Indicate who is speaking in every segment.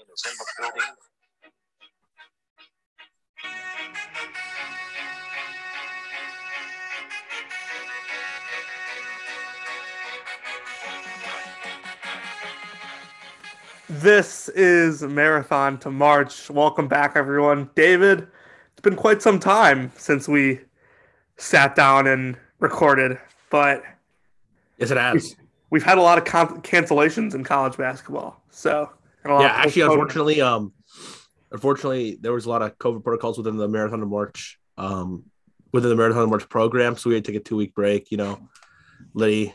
Speaker 1: Is in the building.
Speaker 2: This is Marathon to March. Welcome back, everyone. David, it's been quite some time since we sat down and recorded, but
Speaker 3: Yes, it has.
Speaker 2: we've had a lot of con- cancellations in college basketball. So, and a lot
Speaker 3: Yeah, actually, unfortunately, um, unfortunately, there was a lot of COVID protocols within the Marathon to March, um, within the Marathon to March program, so we had to take a two week break. You know, Liddy,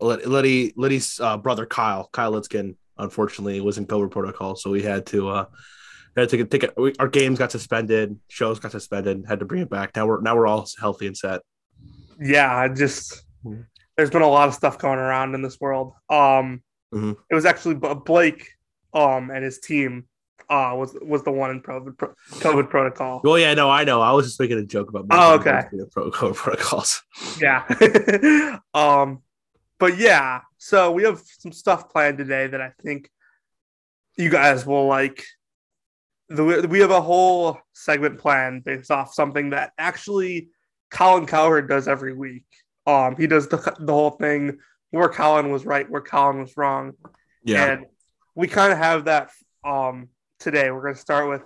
Speaker 3: Liddy, Liddy Liddy's uh, brother Kyle, Kyle Litzkin, unfortunately, was in COVID protocol, so we had to uh, had to take a, take a, we, our games got suspended, shows got suspended, had to bring it back. Now we're now we're all healthy and set.
Speaker 2: yeah, I just there's been a lot of stuff going around in this world. Um,
Speaker 3: Mhm.
Speaker 2: it was actually Blake, um, and his team, uh, was was the one in COVID, COVID protocol.
Speaker 3: Well, yeah, no, I know. I was just making a joke about
Speaker 2: Oh, okay.
Speaker 3: COVID protocols.
Speaker 2: Yeah. um, but yeah, so we have some stuff planned today that I think you guys will like. The, we have a whole segment planned based off something that actually Colin Cowherd does every week. Um, he does the the whole thing where Colin was right, where Colin was wrong,
Speaker 3: Yeah,
Speaker 2: and we kind of have that um today. We're going to start with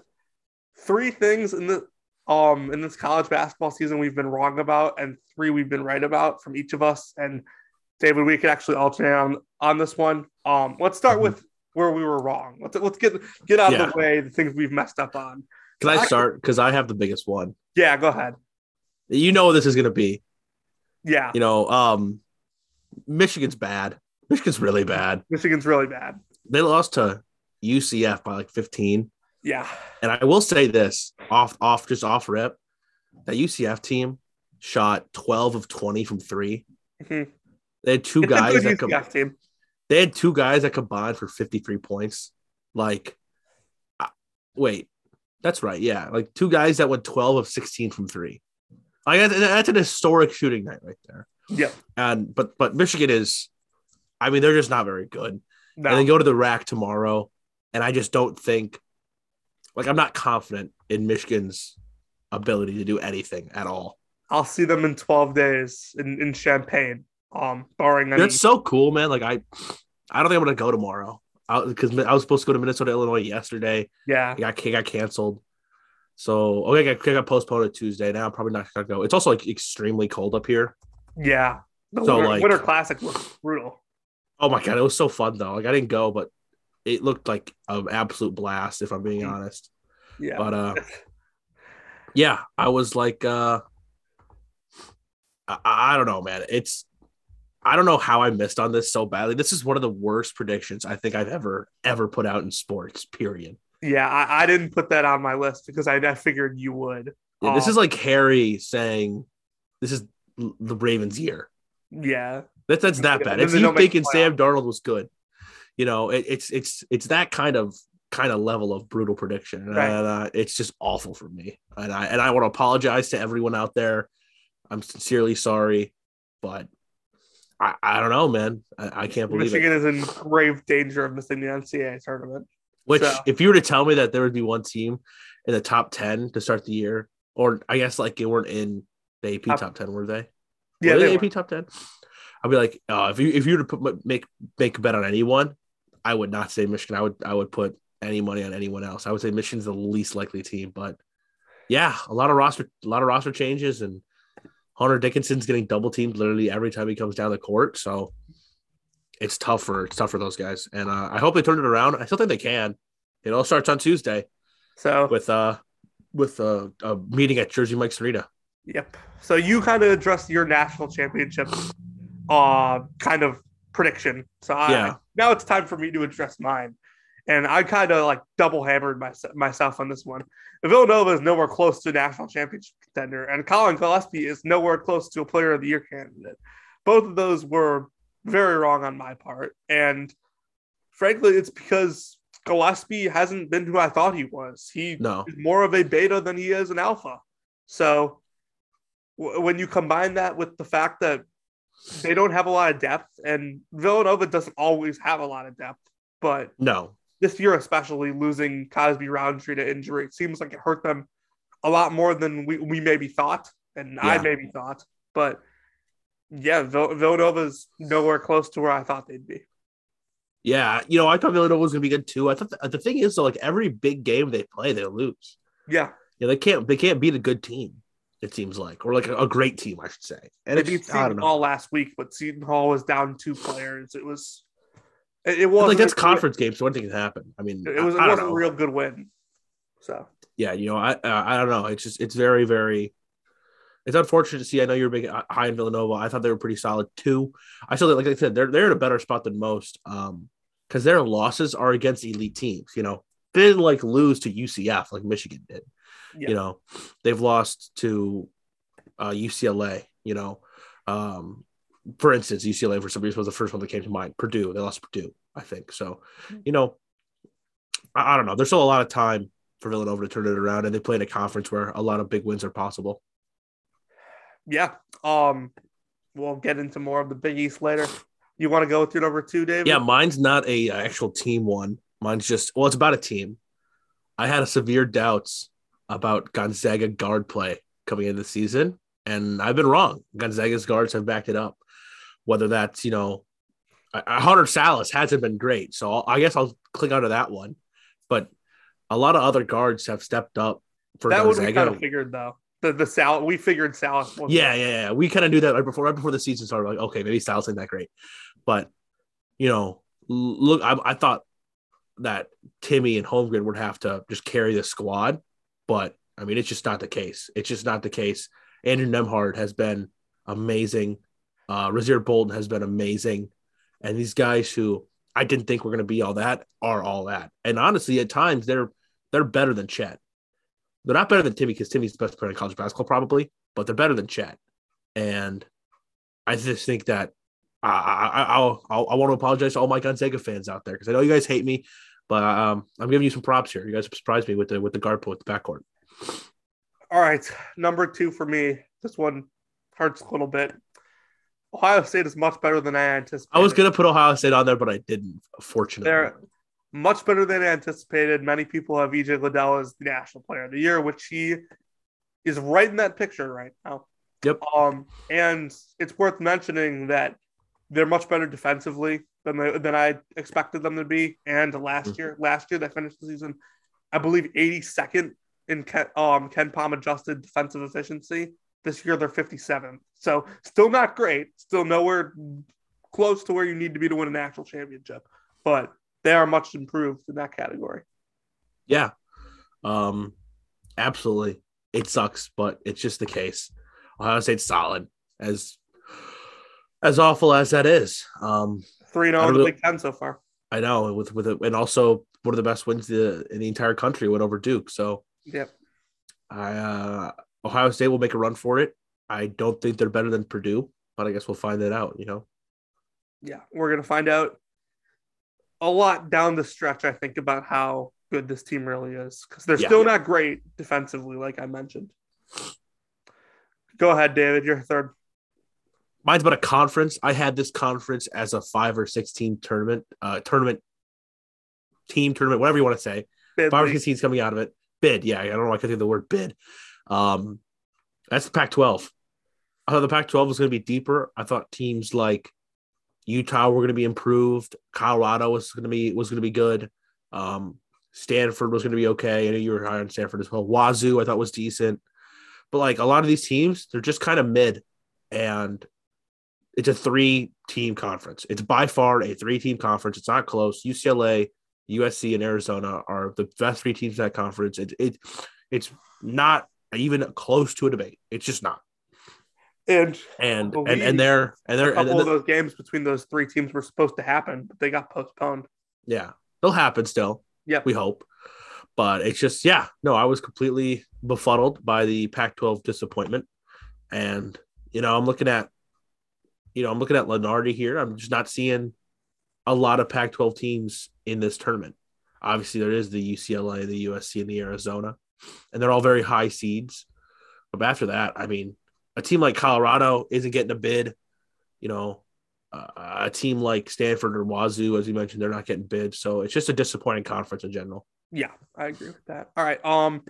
Speaker 2: three things in the um in this college basketball season we've been wrong about, and three we've been right about from each of us. And David, we could actually alternate on on this one. Um, let's start
Speaker 3: Mhm.
Speaker 2: with where we were wrong. Let's let's get get out of the way the things we've messed up on.
Speaker 3: can I
Speaker 2: I-
Speaker 3: start? Because I have the biggest one.
Speaker 2: Yeah, go ahead.
Speaker 3: You know what this is going to be.
Speaker 2: Yeah,
Speaker 3: you know, um, Michigan's bad. Michigan's really bad.
Speaker 2: Michigan's really bad.
Speaker 3: They lost to UCF by like 15.
Speaker 2: Yeah,
Speaker 3: And I will say this off, off, just off rip, that UCF team shot 12 of 20 from 3
Speaker 2: Mhm.
Speaker 3: They had two
Speaker 2: it's
Speaker 3: guys that com-
Speaker 2: UCF team.
Speaker 3: they had two guys that combined for 53 points. Like, uh, wait, that's right. Yeah, like two guys that went 12 of 16 from three. Like that's, that's an historic shooting night right there.
Speaker 2: Yeah.
Speaker 3: And but but Michigan is, I mean, they're just not very good.
Speaker 2: No.
Speaker 3: And then go to the rack tomorrow, and I just don't think, like, I'm not confident in Michigan's ability to do anything at all.
Speaker 2: I'll see them in 12 days in, in Champaign, um, barring any.
Speaker 3: That's so cool, man. Like I, I don't think I'm gonna go tomorrow because I was supposed to go to Minnesota, Illinois yesterday.
Speaker 2: yeah,
Speaker 3: It got got canceled. So okay, it got, it got postponed to Tuesday. Now I'm probably not gonna go. It's also like extremely cold up here.
Speaker 2: yeah. The
Speaker 3: So,
Speaker 2: winter,
Speaker 3: like-
Speaker 2: winter Classic was brutal.
Speaker 3: Oh my god, it was so fun though. Like I didn't go, but it looked like an absolute blast. If I'm being
Speaker 2: Mm.
Speaker 3: honest,
Speaker 2: Yeah.
Speaker 3: but uh, yeah, I was like, uh, I, I don't know, man. It's I don't know how I missed on this so badly. This is one of the worst predictions I think I've ever ever put out in sports. Period.
Speaker 2: yeah, I, I didn't put that on my list because I, I figured you would.
Speaker 3: Yeah, this
Speaker 2: Um,
Speaker 3: is like Harry saying, "This is the Ravens' year."
Speaker 2: Yeah.
Speaker 3: That's that's that bad. If you thinking Sam Darnold was good, you know, it, it's it's it's that kind of kind of level of brutal prediction, and
Speaker 2: Right.
Speaker 3: uh, it's just awful for me. And I and I want to apologize to everyone out there. I'm sincerely sorry, but I, I don't know, man. I, I can't believe
Speaker 2: Michigan
Speaker 3: it.
Speaker 2: is in grave danger of missing the NCAA tournament.
Speaker 3: Which,
Speaker 2: so-
Speaker 3: if you were to tell me that there would be one team in the top ten to start the year, or I guess like they weren't in the AP
Speaker 2: Top-
Speaker 3: top ten, were they?
Speaker 2: Yeah,
Speaker 3: were
Speaker 2: they
Speaker 3: they
Speaker 2: were.
Speaker 3: AP top ten? I'd be like, uh, if you if you were to put make make a bet on anyone, I would not say Michigan. I would I would put any money on anyone else. I would say Michigan's the least likely team, but yeah, a lot of roster a lot of roster changes and Hunter Dickinson's getting double teamed literally every time he comes down the court. So it's tough for it's tough for those guys, and uh, I hope they turn it around. I still think they can. It all starts on Tuesday
Speaker 2: So,
Speaker 3: with uh with uh, a meeting at Jersey Mike's Arena.
Speaker 2: yep. So you kind of addressed your national championship uh, kind of prediction. So I,
Speaker 3: Yeah.
Speaker 2: now it's time for me to address mine. And I kind of like double hammered my, myself on this one. Villanova is nowhere close to national championship contender, and Collin Gillespie is nowhere close to a player of the year candidate. Both of those were very wrong on my part. And frankly, it's because Gillespie hasn't been who I thought he was. He
Speaker 3: No,
Speaker 2: is more of a beta than he is an alpha. So w- when you combine that with the fact that they don't have a lot of depth, and Villanova doesn't always have a lot of depth, but
Speaker 3: no,
Speaker 2: this year, especially losing Cosby Roundtree to injury, it seems like it hurt them a lot more than we, we maybe thought, and I maybe thought. But yeah, Vill- Villanova's nowhere close to where I thought they'd be.
Speaker 3: Yeah, you know, I thought Villanova was gonna be good too. I thought the, the thing is though, like every big game they play, they lose.
Speaker 2: Yeah,
Speaker 3: Yeah, they can't they can't beat a good team. It seems like, or like a, a great team, I should say. And
Speaker 2: they
Speaker 3: it's
Speaker 2: beat
Speaker 3: just- I
Speaker 2: Seton. Hall last week, but Seton Hall was down two players. It was, it, it was
Speaker 3: like that's conference games, so anything can happen. I mean,
Speaker 2: It was, it wasn't
Speaker 3: know.
Speaker 2: a real good win. So
Speaker 3: yeah, you know, I uh, I don't know. It's just it's very very. It's unfortunate to see. I know you're big uh, high in Villanova. I thought they were pretty solid too. I still like I said they're they're in a better spot than most. Um, because their losses are against elite teams. You know, they didn't like lose to UCF like Michigan did.
Speaker 2: Yeah.
Speaker 3: You know, they've lost to uh, UCLA. You know, um, for instance, UCLA for some reason was the first one that came to mind. Purdue, they lost Purdue, I think. So, you know, I, I don't know. There's still a lot of time for Villanova to turn it around, and they play in a conference where a lot of big wins are possible.
Speaker 2: yeah, um, we'll get into more of the Big East later. You want to go your number two, David?
Speaker 3: Yeah, mine's not a uh, actual team one. Mine's just well, it's about a team. I had a severe doubts about Gonzaga guard play coming into the season, and I've been wrong. Gonzaga's guards have backed it up. Whether that's you know, Hunter Sallis hasn't been great, so I'll, I guess I'll click onto that one. But a lot of other guards have stepped up for
Speaker 2: that
Speaker 3: Gonzaga.
Speaker 2: kind of figured though. The the Sal we figured Sallis.
Speaker 3: Yeah, yeah, yeah. We kind of knew that right before, right before the season started. Like, okay, maybe Styles ain't that great, but you know, look, I, I thought that Timme and Holmgren would have to just carry the squad, but I mean, it's just not the case. It's just not the case. Andrew Nembhard has been amazing. Uh, Rasir Bolton has been amazing, and these guys who I didn't think were going to be all that are all that. And honestly, at times they're they're better than Chet. They're not better than Timme because Timme's the best player in college basketball, probably, but they're better than Chet. And I just think that I, I, I'll, I'll, I want to apologize to all my Gonzaga fans out there because I know you guys hate me, but um, I'm giving you some props here. You guys surprised me with the with the guard pull at the backcourt.
Speaker 2: All right, number two for me. This one hurts a little bit. Ohio State is much better than I anticipated.
Speaker 3: I was gonna put Ohio State on there, but I didn't. Fortunately,
Speaker 2: They're much better than anticipated. Many people have EJ Liddell as the national player of the year, which he is right in that picture right now.
Speaker 3: Yep.
Speaker 2: Um, and it's worth mentioning that they're much better defensively than they, than I expected them to be. And last
Speaker 3: Mhm.
Speaker 2: year, last year they finished the season, I believe, 82nd in Ken, um, KenPom adjusted defensive efficiency. This year they're 57th. So still not great. Still nowhere close to where you need to be to win a national championship. But they are much improved in that category.
Speaker 3: yeah, um, absolutely. It sucks, but it's just the case. Ohio State's solid as as awful as that is. Um,
Speaker 2: 3
Speaker 3: and
Speaker 2: zero in the Big Ten so far.
Speaker 3: I know with with it, and also one of the best wins the, in the entire country went over Duke. So
Speaker 2: Yep.
Speaker 3: I uh, Ohio State will make a run for it. I don't think they're better than Purdue, but I guess we'll find that out. You know,
Speaker 2: Yeah. We're going to find out a lot down the stretch, I think, about how good this team really is because they're
Speaker 3: Yeah.
Speaker 2: still not great defensively, like I mentioned. Go ahead, David. You're third.
Speaker 3: Mine's about a conference. I had this conference as a five or six team tournament, uh, tournament team tournament, whatever you want to say.
Speaker 2: Bid
Speaker 3: Five or six teams coming out of it. Bid, yeah. I don't know. why I could think of the word bid. Um, that's the Pac-12. I thought the Pac-12 was going to be deeper. I thought teams like Utah were going to be improved. Colorado was going to be was going to be good. Um, Stanford was going to be okay. I know you were high on Stanford as well. Wazoo, I thought was decent, but like a lot of these teams, they're just kind of mid, and it's a three-team conference. It's by far a three-team conference. It's not close. UCLA, USC, and Arizona are the best three teams in that conference. It, it it's not even close to a debate. It's just not.
Speaker 2: And
Speaker 3: And and and they're and they're and,
Speaker 2: couple of
Speaker 3: and-
Speaker 2: those games between those three teams were supposed to happen, but they got postponed.
Speaker 3: yeah, they'll happen still.
Speaker 2: Yeah,
Speaker 3: we hope. But it's just yeah, no, I was completely befuddled by the Pac-12 disappointment, and you know I'm looking at, you know I'm looking at Lunardi here. I'm just not seeing a lot of Pac-12 teams in this tournament. Obviously, there is the UCLA, the USC, and the Arizona, and they're all very high seeds. But after that, I mean, a team like Colorado isn't getting a bid. You know, uh, a team like Stanford or Wazoo, as you mentioned, they're not getting bids. So it's just a disappointing conference in general.
Speaker 2: Yeah, I agree with that. All right. Um,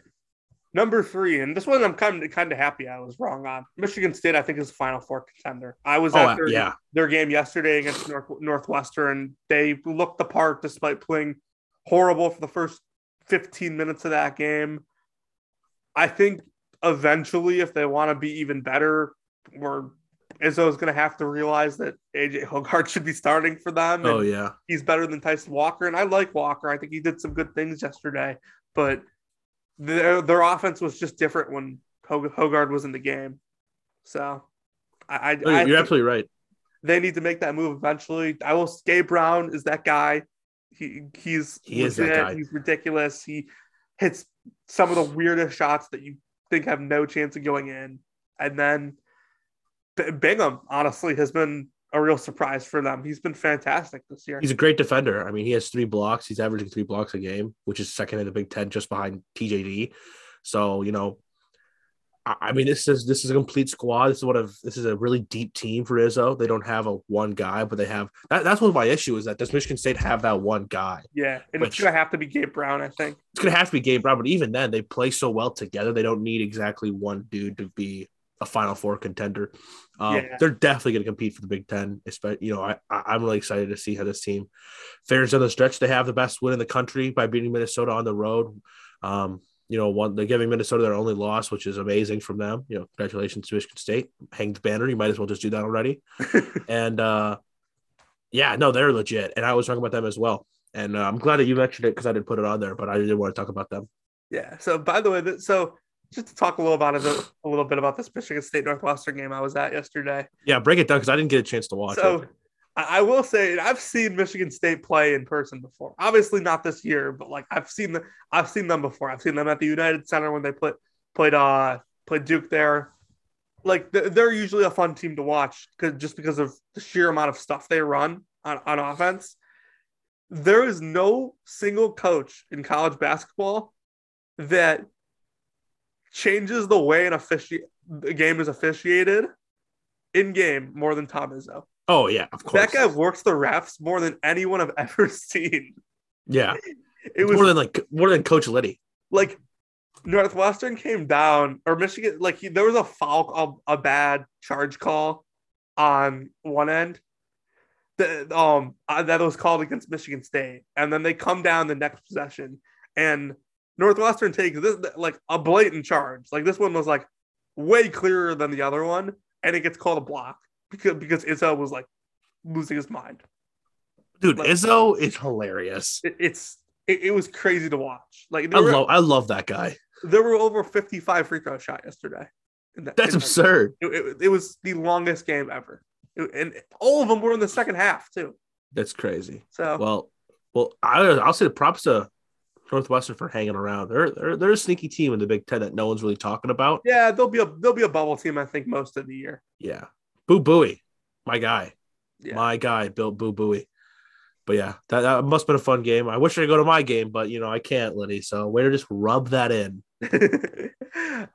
Speaker 2: number three, and this one I'm kind of kind of happy I was wrong on. Michigan State, I think, is a Final Four contender. I was
Speaker 3: Oh,
Speaker 2: at their,
Speaker 3: yeah.
Speaker 2: their game yesterday against North, Northwestern. They looked the part despite playing horrible for the first 15 minutes of that game. I think eventually, if they want to be even better, we're Izzo's going to have to realize that AJ Hoggard should be starting for them.
Speaker 3: Oh
Speaker 2: and
Speaker 3: yeah,
Speaker 2: he's better than Tyson Walker, and I like Walker. I think he did some good things yesterday, but their their offense was just different when Hoggard was in the game. So I, I,
Speaker 3: you're
Speaker 2: think
Speaker 3: absolutely right.
Speaker 2: they need to make that move eventually. I will. Gabe Brown is that guy. He he's
Speaker 3: He is that guy.
Speaker 2: He's ridiculous. He hits some of the weirdest shots that you think have no chance of going in, and then B- Bingham honestly has been a real surprise for them. He's been fantastic this year.
Speaker 3: He's a great defender. I mean, he has three blocks. He's averaging three blocks a game, which is second in the Big Ten, just behind TJD. So you know, I, I mean, this is this is a complete squad. This is one of this is a really deep team for Izzo. They don't have a one guy, but they have that. That's one of my issue is that does Michigan State have that one guy?
Speaker 2: Yeah, and
Speaker 3: Which-
Speaker 2: it's gonna have to be Gabe Brown, I think.
Speaker 3: It's gonna have to be Gabe Brown, but even then, they play so well together. They don't need exactly one dude to be a Final Four contender. Um,
Speaker 2: Yeah.
Speaker 3: They're definitely going to compete for the Big Ten. Especially, you know, I, I'm really excited to see how this team fares on the stretch. They have the best win in the country by beating Minnesota on the road. Um, you know, one they're giving Minnesota their only loss, which is amazing from them. You know, congratulations to Michigan State. Hang the banner. You might as well just do that already. and uh, yeah, no, they're legit. And I was talking about them as well. And uh, I'm glad that you mentioned it because I didn't put it on there, but I did want to talk about them.
Speaker 2: Yeah. So by the way, so just to talk a little about it, a little bit about this Michigan State Northwestern game I was at yesterday.
Speaker 3: Yeah, break it down because I didn't get a chance to watch
Speaker 2: So
Speaker 3: it.
Speaker 2: I, I will say I've seen Michigan State play in person before. Obviously not this year, but like I've seen the I've seen them before. I've seen them at the United Center when they put played uh played Duke there. Like they're usually a fun team to watch because just because of the sheer amount of stuff they run on, on offense. There is no single coach in college basketball that changes the way an offici- the game is officiated in game more than Tom Izzo.
Speaker 3: Oh yeah, of course.
Speaker 2: That guy works the refs more than anyone I've ever seen.
Speaker 3: yeah,
Speaker 2: It was
Speaker 3: more than like more than Coach Liddy.
Speaker 2: like Northwestern came down, or Michigan, like he, there was a foul, a, a bad charge call on one end that um uh, that was called against Michigan State, and then they come down the next possession, and Northwestern takes this like a blatant charge. Like this one was like way clearer than the other one, and it gets called a block because because Izzo was like losing his mind.
Speaker 3: Dude,
Speaker 2: Like-
Speaker 3: Izzo is hilarious.
Speaker 2: It, it's it, it was crazy to watch. Like
Speaker 3: I
Speaker 2: were,
Speaker 3: love I love that guy.
Speaker 2: there were over 55 free throw shot yesterday. that-
Speaker 3: That's
Speaker 2: in that-
Speaker 3: absurd.
Speaker 2: It, it, was the longest game ever, and all of them were in the second half too.
Speaker 3: That's crazy.
Speaker 2: So
Speaker 3: Well, well, I, I'll say the props to Northwestern for hanging around. They're they're they're a sneaky team in the Big Ten that no one's really talking about.
Speaker 2: yeah, they'll be a there'll be a bubble team I think most of the year.
Speaker 3: Yeah, Boo Buie, my guy,
Speaker 2: Yeah.
Speaker 3: my guy, built Boo Buie. But yeah, that, that must have been a fun game. I wish I could go to my game, but you know I can't, Liddy. So way to just rub that in.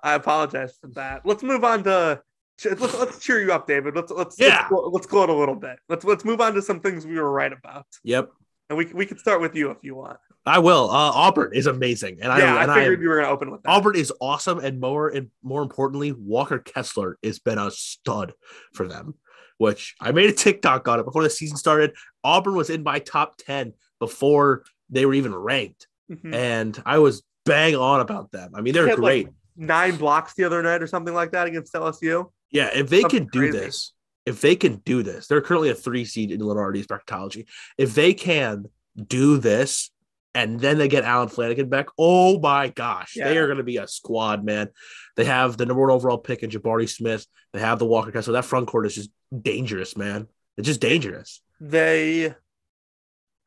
Speaker 2: I apologize for that. Let's move on to let's let's cheer you up, David. Let's let's
Speaker 3: Yeah.
Speaker 2: let's, go, gloat a little bit. Let's let's move on to some things we were right about,
Speaker 3: Yep,
Speaker 2: and we we can start with you if you want.
Speaker 3: I will. Uh, Auburn is amazing, and
Speaker 2: yeah,
Speaker 3: I and
Speaker 2: I
Speaker 3: I
Speaker 2: figured
Speaker 3: am,
Speaker 2: you were gonna open with that.
Speaker 3: Auburn is awesome, and more and more importantly, Walker Kessler has been a stud for them. Which I made a TikTok on it before the season started. Auburn was in my top ten before they were even ranked,
Speaker 2: Mhm.
Speaker 3: and I was bang on about them. I mean, they're
Speaker 2: He had, like,
Speaker 3: great.
Speaker 2: nine blocks the other night or something like that against LSU.
Speaker 3: yeah, if they
Speaker 2: something
Speaker 3: can do
Speaker 2: crazy.
Speaker 3: this, if they can do this, they're currently a three seed in Lunardi's bracketology. If they can do this, and then they get Allen Flanigan back, oh my gosh, they are going to be a squad, man. They have the number one overall pick in Jabari Smith. They have the Walker Kessler. That front court is just dangerous, man. It's just dangerous.
Speaker 2: They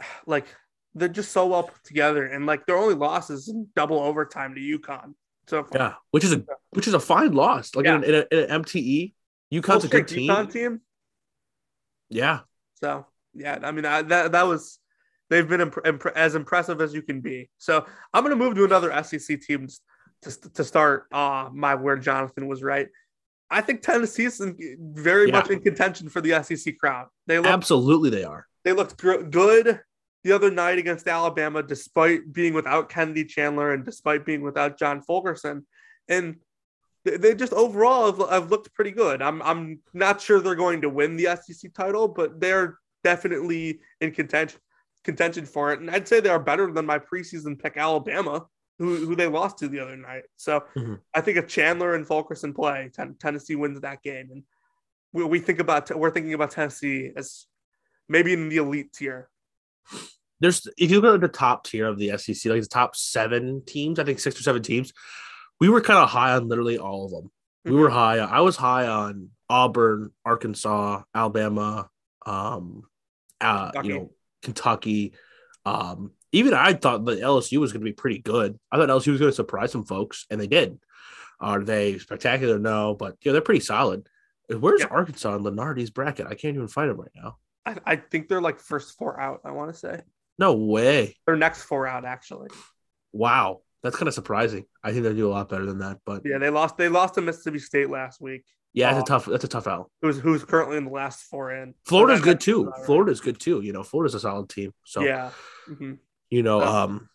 Speaker 2: like they're just so well put together, and like their only losses in double overtime to UConn. So far.
Speaker 3: Yeah, which is a which is a fine loss. Like in, in, a, in an MTE, UConn's a good team.
Speaker 2: UConn team.
Speaker 3: Yeah,
Speaker 2: So yeah, I mean I, that that was they've been imp- imp- as impressive as you can be. So I'm gonna move to another SEC team to to start uh my where Jonathan was right. I think Tennessee is very
Speaker 3: Yeah.
Speaker 2: much in contention for the SEC crown. They look
Speaker 3: Absolutely, they are.
Speaker 2: they looked gr- good the other night against Alabama, despite being without Kennedy Chandler and despite being without John Fulkerson. And they, they just overall have, have looked pretty good. I'm I'm not sure they're going to win the SEC title, but they're definitely in contention contention for it. And I'd say they are better than my preseason pick Alabama, who, who they lost to the other night. So
Speaker 3: Mhm.
Speaker 2: I think if Chandler and Fulkerson play, Ten- Tennessee wins that game. And we, we think about we're thinking about Tennessee as maybe in the elite tier.
Speaker 3: There's if you look at the top tier of the SEC, like the top seven teams, I think six or seven teams, we were kind of high on literally all of them. We were high. I was high on Auburn, Arkansas, Alabama, um, uh,
Speaker 2: Kentucky.
Speaker 3: you know, Kentucky. Um, even I thought that LSU was going to be pretty good. I thought LSU was going to surprise some folks, and they did. Are they spectacular? No, but you know they're pretty solid. Where's. Arkansas in Lunardi's bracket? I can't even find them right now.
Speaker 2: I, I think they're like first four out. I want to say
Speaker 3: No way.
Speaker 2: they're next four out actually.
Speaker 3: Wow, that's kind of surprising. I think they do a lot better than that. But yeah,
Speaker 2: Yeah, they lost. They lost to Mississippi State last week.
Speaker 3: It's
Speaker 2: Oh.
Speaker 3: a tough. That's a tough out.
Speaker 2: Who's who's currently in the last four in.
Speaker 3: Florida's good too. Florida's good too. You know, Florida's a solid team. So
Speaker 2: Yeah. Mhm.
Speaker 3: you know,
Speaker 2: Oh.
Speaker 3: um,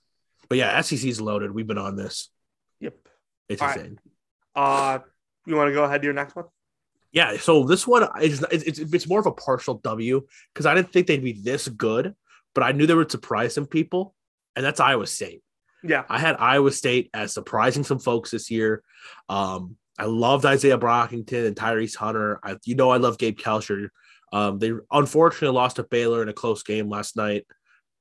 Speaker 3: but yeah, SEC's loaded. We've been on this.
Speaker 2: Yep.
Speaker 3: It's
Speaker 2: All right.
Speaker 3: insane.
Speaker 2: Uh, you want to go ahead to your next one?
Speaker 3: Yeah, so this one is it's, it's, it's more of a partial W because I didn't think they'd be this good, but I knew they would surprise some people, and that's Iowa State.
Speaker 2: Yeah.
Speaker 3: I had Iowa State as surprising some folks this year. Um, I loved Izaiah Brockington and Tyrese Hunter. I, you know, I love Gabe Kalscheur. Um, they unfortunately lost to Baylor in a close game last night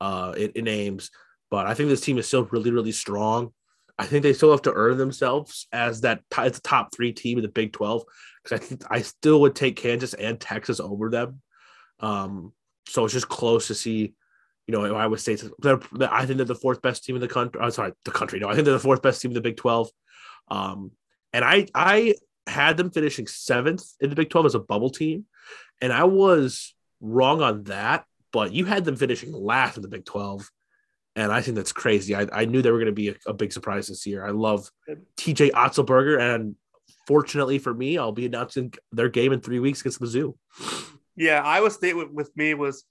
Speaker 3: uh, in, in Ames, but I think this team is still really, really strong. I think they still have to earn themselves as that t- as the top three team in the Big Twelve because I I still would take Kansas and Texas over them. Um, so it's just close to see, you know, Iowa State. I think they're the fourth best team in the country. I'm sorry, the country. No, I think they're the fourth best team in the Big Twelve. Um, and I I had them finishing seventh in the Big Twelve as a bubble team, and I was wrong on that. But you had them finishing last in the Big Twelve, and I think that's crazy. I, I knew they were going to be a, a big surprise this year. I love TJ Otzelberger, and fortunately for me, I'll be announcing their game in three weeks against Mizzou.
Speaker 2: Yeah, Iowa State with, with me was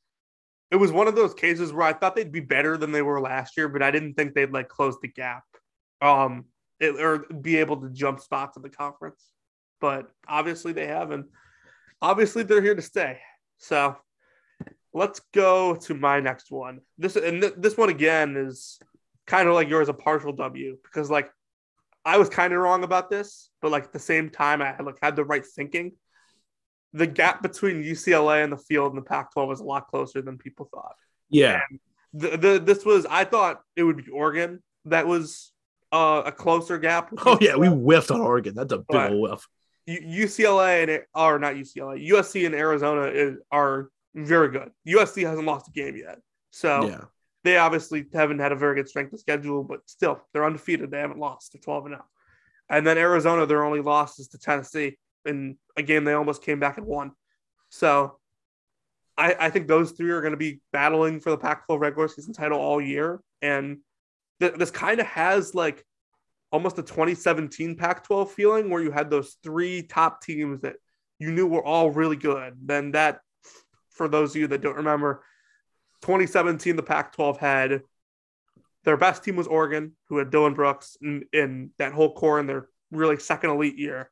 Speaker 2: it was one of those cases where I thought they'd be better than they were last year, but I didn't think they'd like close the gap, um, it, or be able to jump spots in the conference. But obviously they have, and obviously they're here to stay. So let's go to my next one. This and th- this one again is kind of like yours, a partial W because like I was kind of wrong about this, but like at the same time I had like had the right thinking the gap between UCLA and the field in the Pac-12 was a lot closer than people thought.
Speaker 3: Yeah,
Speaker 2: The, the this was I thought it would be Oregon that was uh, a closer gap.
Speaker 3: Oh yeah, we whiffed on Oregon. That's a big
Speaker 2: But-
Speaker 3: old whiff.
Speaker 2: UCLA and are not UCLA, USC and Arizona is, are very good. USC hasn't lost a game yet, so
Speaker 3: Yeah,
Speaker 2: they obviously haven't had a very good strength of schedule, but still they're undefeated. They haven't lost. They're 12 and 0. And then Arizona, their only loss is to Tennessee in a game they almost came back and won. So I, I think those three are going to be battling for the Pac 12 regular season title all year. And th- this kind of has like almost a 2017 Pac 12 feeling where you had those three top teams that you knew were all really good. Then that, for those of you that don't remember, 2017, the Pac 12 had their best team was Oregon, who had Dillon Brooks in, in that whole core in their really second elite year.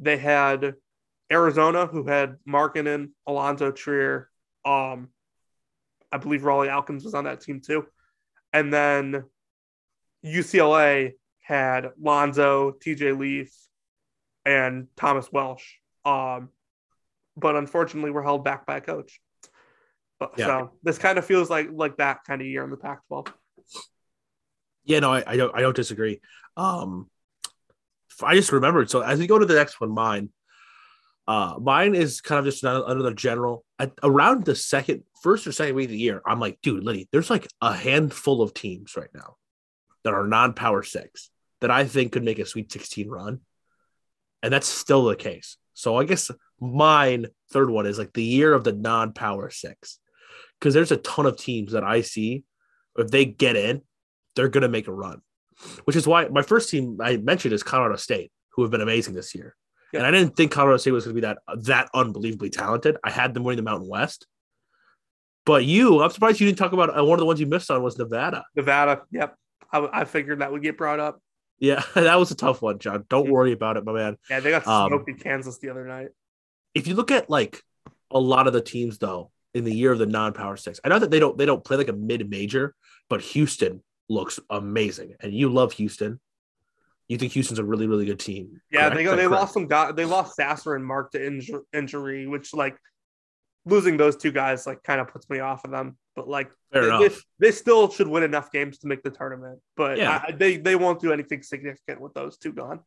Speaker 2: They had Arizona, who had Markkanen, Alonzo Trier. Um, I believe Rawle Alkins was on that team too. And then UCLA had Lonzo, TJ Leaf, and Thomas Welsh. Um, but unfortunately, we're held back by a coach. But,
Speaker 3: Yeah.
Speaker 2: So this kind of feels like like that kind of year in the Pac-12.
Speaker 3: yeah. No, I, I don't. I don't disagree. Um, I just remembered. So as we go to the next one, mine, uh, mine is kind of just another, another general. At, around the second, first or second week of the year, I'm like, dude, Liddy, there's like a handful of teams right now that are non-power six that I think could make a Sweet 16 run, and that's still the case. So I guess mine third one is like the year of the non-power six, because there's a ton of teams that I see if they get in, they're gonna make a run. Which is why my first team I mentioned is Colorado State, who have been amazing this year. And I didn't think Colorado State was going to be that that unbelievably talented. I had them winning the Mountain West. But you, I'm surprised you didn't talk about uh, one of the ones you missed on was Nevada.
Speaker 2: Nevada. Yep. I, I figured that would get brought up.
Speaker 3: Yeah, that was a tough one, John. Don't worry about it, my man.
Speaker 2: Yeah, they got
Speaker 3: Um,
Speaker 2: smoked in Kansas the other night.
Speaker 3: If you look at like a lot of the teams though in the year of the non-power six, I know that they don't they don't play like a mid-major, but Houston looks amazing, and you love Houston. You think Houston's a really really good team?
Speaker 2: Yeah,
Speaker 3: correct?
Speaker 2: they go. They
Speaker 3: correct?
Speaker 2: lost some guy. They lost Sasser and Mark to inju- injury, which like losing those two guys like kind of puts me off of them. But like they, they, still should win enough games to make the tournament. But
Speaker 3: Yeah.
Speaker 2: I, they they won't do anything significant with those two gone.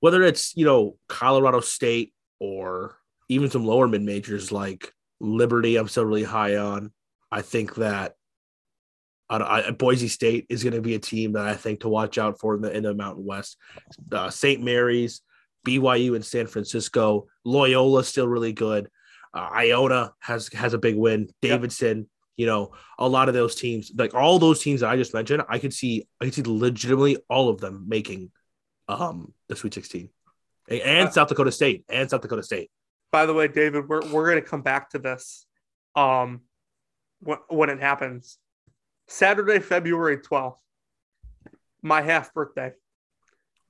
Speaker 3: whether it's you know Colorado State or even some lower mid majors like Liberty, I'm still really high on. I think that I, I, Boise State is going to be a team that I think to watch out for in the in the Mountain West. Uh, St. Mary's, BYU, and San Francisco. Loyola still really good. Uh, Iona has has a big win. Davidson. You know, a lot of those teams, like all those teams that I just mentioned, I could see, I could see legitimately all of them making um the Sweet 16 and, and
Speaker 2: Uh,
Speaker 3: South Dakota State and South Dakota State.
Speaker 2: By the way, David, we're we're gonna come back to this um when, when it happens. Saturday, February twelfth, my half birthday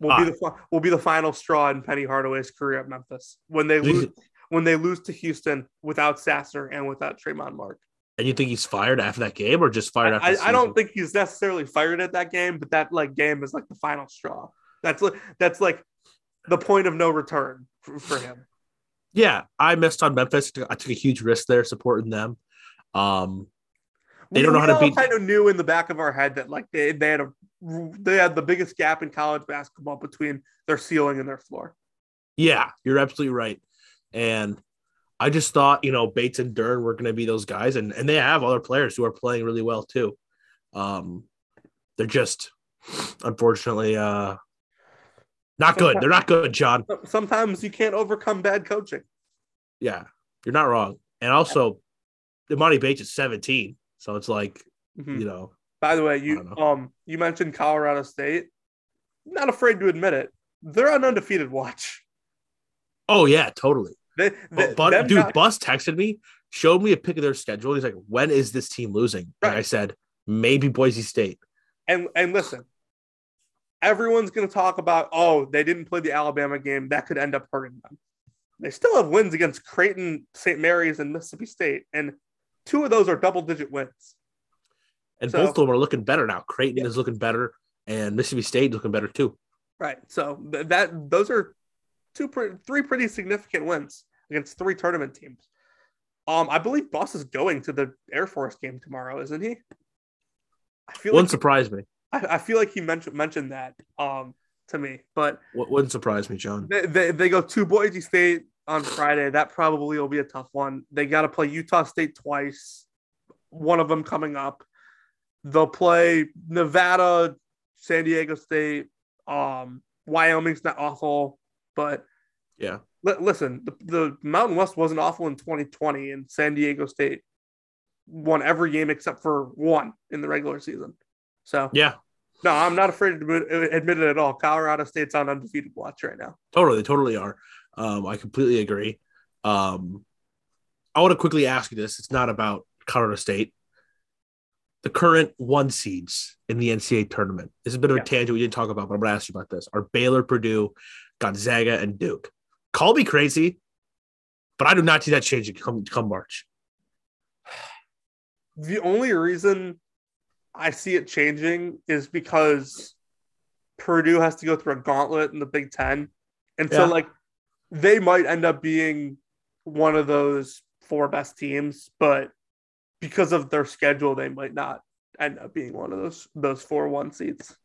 Speaker 2: will
Speaker 3: Ah.
Speaker 2: be the fi- will be the final straw in Penny Hardaway's career at Memphis when they lose when they lose to Houston without Sasser and without Tramon Mark.
Speaker 3: And you think he's fired after that game or just fired after?
Speaker 2: I, I don't think he's necessarily fired at that game, but that like game is like the final straw. That's like that's like the point of no return for, for him.
Speaker 3: Yeah, I missed on Memphis. I took a huge risk there supporting them. Um, They don't know how to beat-
Speaker 2: Kind of knew in the back of our head that like they they had a they had the biggest gap in college basketball between their ceiling and their floor.
Speaker 3: yeah, you're absolutely right. And I just thought, you know, Bates and Dern were going to be those guys, and and they have other players who are playing really well too. Um, they're just unfortunately uh not good. They're not good, John.
Speaker 2: Sometimes you can't overcome bad coaching.
Speaker 3: Yeah, you're not wrong. And also, Emoni Bates is 17, so it's like
Speaker 2: Mhm.
Speaker 3: you know,
Speaker 2: By the way, you um you mentioned Colorado State. Not afraid to admit it. They're an undefeated watch.
Speaker 3: oh yeah, totally.
Speaker 2: They, they
Speaker 3: But, but dude,
Speaker 2: guys-
Speaker 3: Bus texted me, showed me a pic of their schedule. He's like, "When is this team losing?" And I said, "Maybe Boise State."
Speaker 2: and and listen, everyone's going to talk about oh they didn't play the Alabama game that could end up hurting them. They still have wins against Creighton, St. Mary's, and Mississippi State, and two of those are double digit wins.
Speaker 3: And
Speaker 2: So-
Speaker 3: both of them are looking better now. Creighton
Speaker 2: Yeah.
Speaker 3: is looking better, and Mississippi State looking better too.
Speaker 2: Right. So th- that those are two, pre- three pretty significant wins against three tournament teams. Um, I believe Boss is going to the Air Force game tomorrow, isn't he? I feel
Speaker 3: Wouldn't
Speaker 2: like
Speaker 3: surprise me.
Speaker 2: I, I feel like he mentioned mentioned that um to me, but
Speaker 3: Wouldn't surprise me, John.
Speaker 2: they, they, they go to Boise State on Friday. That probably will be a tough one. They got to play Utah State twice, one of them coming up. They'll play Nevada, San Diego State. Um, Wyoming's not awful, but
Speaker 3: Yeah.
Speaker 2: li- listen, the, the Mountain West wasn't awful in 2020, and San Diego State won every game except for one in the regular season. So,
Speaker 3: Yeah,
Speaker 2: no, I'm not afraid to admit, it at all. Colorado State's on undefeated watch right now.
Speaker 3: totally, they totally are. Um, I completely agree. Um, I want to quickly ask you this. It's not about Colorado State. The current one seeds in the NCAA tournament. This is a bit of
Speaker 2: Yeah.
Speaker 3: a tangent we didn't talk about, but I'm going to ask you about this. Are Baylor, Purdue, Gonzaga, and Duke? Call me crazy, but I do not see that changing come come March.
Speaker 2: The only reason I see it changing is because Purdue has to go through a gauntlet in the Big Ten. And so,
Speaker 3: Yeah.
Speaker 2: like, they might end up being one of those four best teams, but because of their schedule, they might not end up being one of those those four one seats.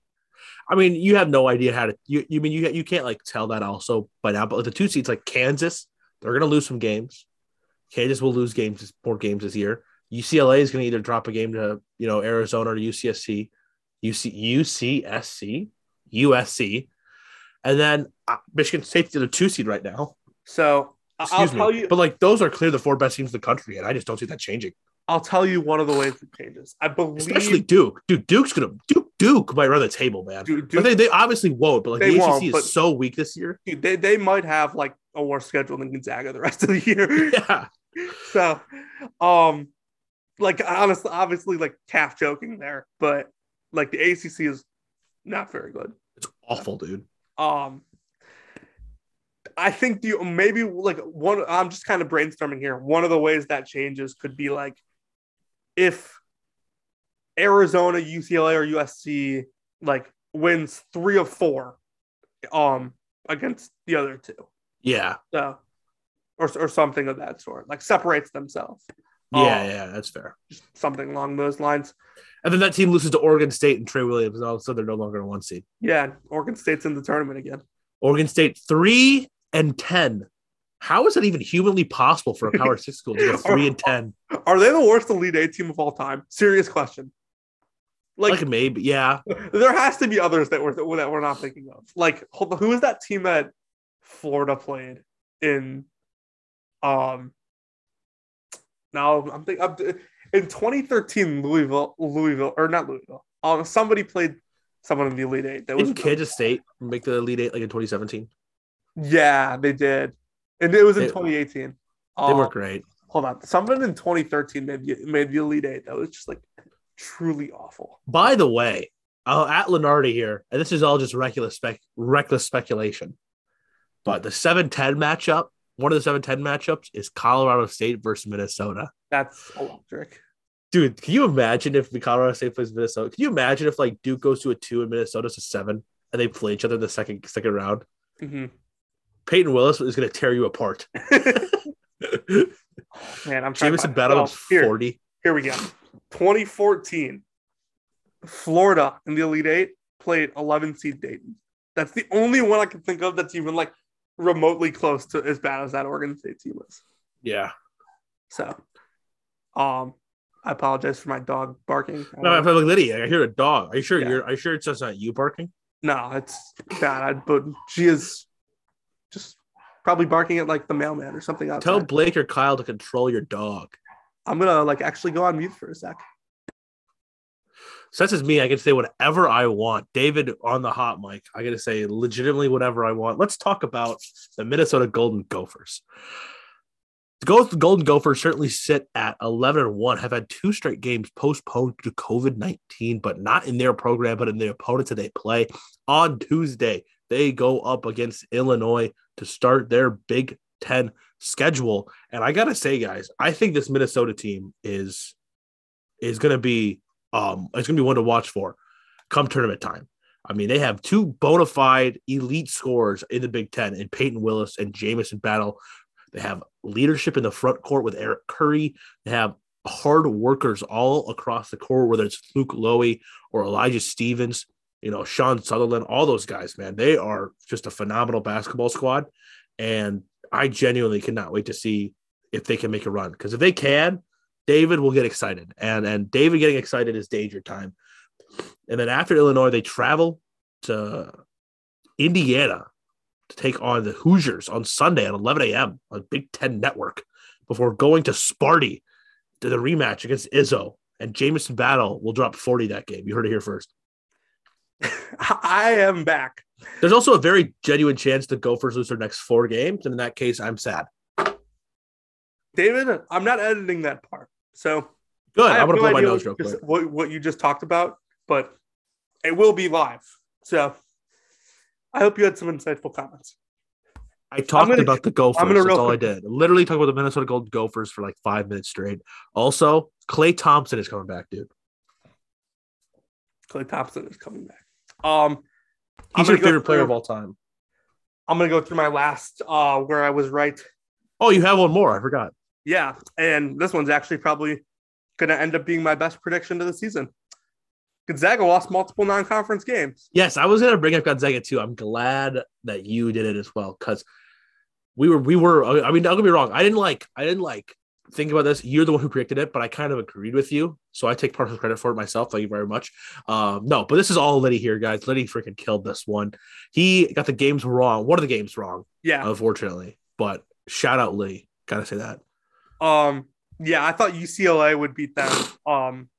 Speaker 3: I mean, you have no idea how to. You, you mean you you can't like tell that also by now. But with the two seeds, like Kansas, they're going to lose some games. Kansas will lose games more games this year. UCLA is going to either drop a game to you know Arizona or UCSC, UC UCSC, USC, and then uh, Michigan State's the two seed right now.
Speaker 2: So I'll
Speaker 3: Excuse
Speaker 2: tell
Speaker 3: me,
Speaker 2: you,
Speaker 3: but like those are clear the four best teams in the country, and I just don't see that changing.
Speaker 2: I'll tell you one of the ways it changes. I believe
Speaker 3: Especially Duke. Dude, Duke's gonna Duke. Duke might run the table, man. But
Speaker 2: Duke,
Speaker 3: they, they obviously won't. But like the ACC is so weak this year.
Speaker 2: dude, they, they might have like a worse schedule than Gonzaga the rest of the year.
Speaker 3: Yeah,
Speaker 2: so, um, like honestly, obviously, like half joking there, but like the ACC is not very good.
Speaker 3: it's awful, dude.
Speaker 2: Um, I think the maybe like one. I'm just kind of brainstorming here. One of the ways that changes could be like if Arizona, UCLA, or USC like wins three of four, um, against the other two.
Speaker 3: Yeah,
Speaker 2: So, or or something of that sort, like separates themselves.
Speaker 3: yeah,
Speaker 2: Um,
Speaker 3: yeah. That's fair.
Speaker 2: something along those lines.
Speaker 3: And then that team loses to Oregon State and Trey Williams, and all of a sudden they're no longer a one seed.
Speaker 2: Yeah, Oregon State's in the tournament again.
Speaker 3: Oregon State three and ten. How is it even humanly possible for a Power Six school to go three and ten?
Speaker 2: Are they the worst Elite Eight team of all time? Serious question. Like,
Speaker 3: Like maybe, yeah.
Speaker 2: there has to be others that we're that we're not thinking of. Like, hold on, who is that team that Florida played in? Um, now I'm thinking I'm, in 2013 Louisville, Louisville or not Louisville. Um, somebody played someone in the Elite Eight. That was
Speaker 3: Didn't Kansas State make the Elite Eight like in 2017?
Speaker 2: yeah, they did, and it was in
Speaker 3: They-
Speaker 2: 2018.
Speaker 3: They
Speaker 2: Um,
Speaker 3: were great.
Speaker 2: hold on, someone in 2013 made the, made the Elite Eight. That was just like truly awful.
Speaker 3: By the way, I'll at Lunardi here, and this is all just reckless spec reckless speculation. But the 7-10 matchup, one of the 7-10 matchups is Colorado State versus Minnesota.
Speaker 2: That's electric.
Speaker 3: Dude, can you imagine if the Colorado State plays Minnesota? Can you imagine if like Duke goes to a two and Minnesota's a seven and they play each other in the second second round?
Speaker 2: hmm
Speaker 3: Payton Willis is gonna tear you apart.
Speaker 2: Man, I'm trying.
Speaker 3: Jamison
Speaker 2: to
Speaker 3: Battle
Speaker 2: here,
Speaker 3: 40.
Speaker 2: here we go. 2014, Florida in the Elite Eight played 11 seed Dayton. That's the only one I can think of that's even like remotely close to as bad as that Oregon State team was.
Speaker 3: Yeah.
Speaker 2: So, um, I apologize for my dog barking. I
Speaker 3: No,
Speaker 2: don't
Speaker 3: I'm like Lydia. I hear a dog. Are you sure
Speaker 2: Yeah.
Speaker 3: you're are you sure it's just not you barking?
Speaker 2: No, it's bad, but she is just probably barking at like the mailman or something outside.
Speaker 3: Tell Blake or Kyle to control your dog.
Speaker 2: I'm gonna like actually go on mute for a sec.
Speaker 3: Since it's me, I can say whatever I want. David on the hot mic, I got to say legitimately whatever I want. Let's talk about the Minnesota Golden Gophers. The Golden Gophers certainly sit at 11 and 1, have had two straight games postponed due to COVID 19, but not in their program, but in the opponents that they play. On Tuesday, they go up against Illinois to start their Big Ten schedule. And I got to say, guys, I think this Minnesota team is is to be um it's to be one to watch for come tournament time. I mean, they have two bona fide elite scorers in the Big Ten in Payton Willis and Jamison Battle. They have leadership in the front court with Eric Curry. They have hard workers all across the court, whether it's Luke Loewe or Elijah Stevens, you know, Sean Sutherland, all those guys, man. They are just a phenomenal basketball squad. And I genuinely cannot wait to see if they can make a run. Because if they can, David will get excited. And and David getting excited is danger time. And then after Illinois, they travel to Indiana to take on the Hoosiers on Sunday at 11 a.m. on Big Ten Network before going to Sparty to the rematch against Izzo. And Jamison Battle will drop 40 that game. You heard it here first.
Speaker 2: I am back.
Speaker 3: There's also a very genuine chance the Gophers lose their next four games. And in that case, I'm sad.
Speaker 2: David, I'm not editing that part. So
Speaker 3: Good. I'm going to
Speaker 2: no
Speaker 3: blow my nose real
Speaker 2: just-
Speaker 3: quick.
Speaker 2: What, what you just talked about, but it will be live. So I hope you had some insightful comments.
Speaker 3: I talked
Speaker 2: gonna-
Speaker 3: about the Gophers.
Speaker 2: Gonna
Speaker 3: That's all I did. Literally talked about the Minnesota Golden Gophers for like five minutes straight. Also, Klay Thompson is coming back, dude.
Speaker 2: Klay Thompson is coming back. Um,
Speaker 3: He's your favorite player of all time.
Speaker 2: I'm gonna go through my last uh where I was right.
Speaker 3: Oh, you have one more. I forgot.
Speaker 2: Yeah, and this one's actually probably gonna end up being my best prediction of the season. Gonzaga lost multiple non-conference games.
Speaker 3: Yes, I was gonna bring up Gonzaga too. I'm glad that you did it as well because we were we were. I mean, don't get me wrong. I didn't like. I didn't like think about this. You're the one who predicted it, but I kind of agreed with you, so I take partial credit for it myself. Thank you very much. Um, no, but this is all Liddy here, guys. Liddy freaking killed this one. He got the games wrong. One of the games wrong,
Speaker 2: Yeah.
Speaker 3: unfortunately. But shout out Lee. Gotta say that.
Speaker 2: Um, yeah, I thought UCLA would beat them. Um,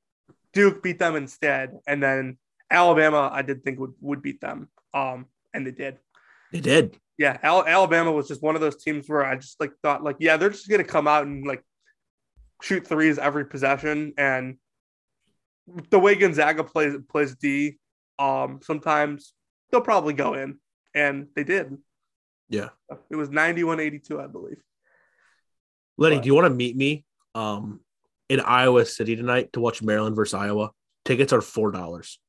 Speaker 2: Duke beat them instead, and then Alabama, I did think would would beat them, um, and they did.
Speaker 3: They did.
Speaker 2: Yeah, Al- Alabama was just one of those teams where I just like thought like, yeah, they're just gonna come out and like shoot threes every possession, and the way Gonzaga plays plays D, um, sometimes they'll probably go in, and they did.
Speaker 3: Yeah.
Speaker 2: It was 91-82, I believe.
Speaker 3: Lenny,
Speaker 2: What?
Speaker 3: do you want to meet me um in Iowa City tonight to watch Maryland versus Iowa? Tickets are four dollars.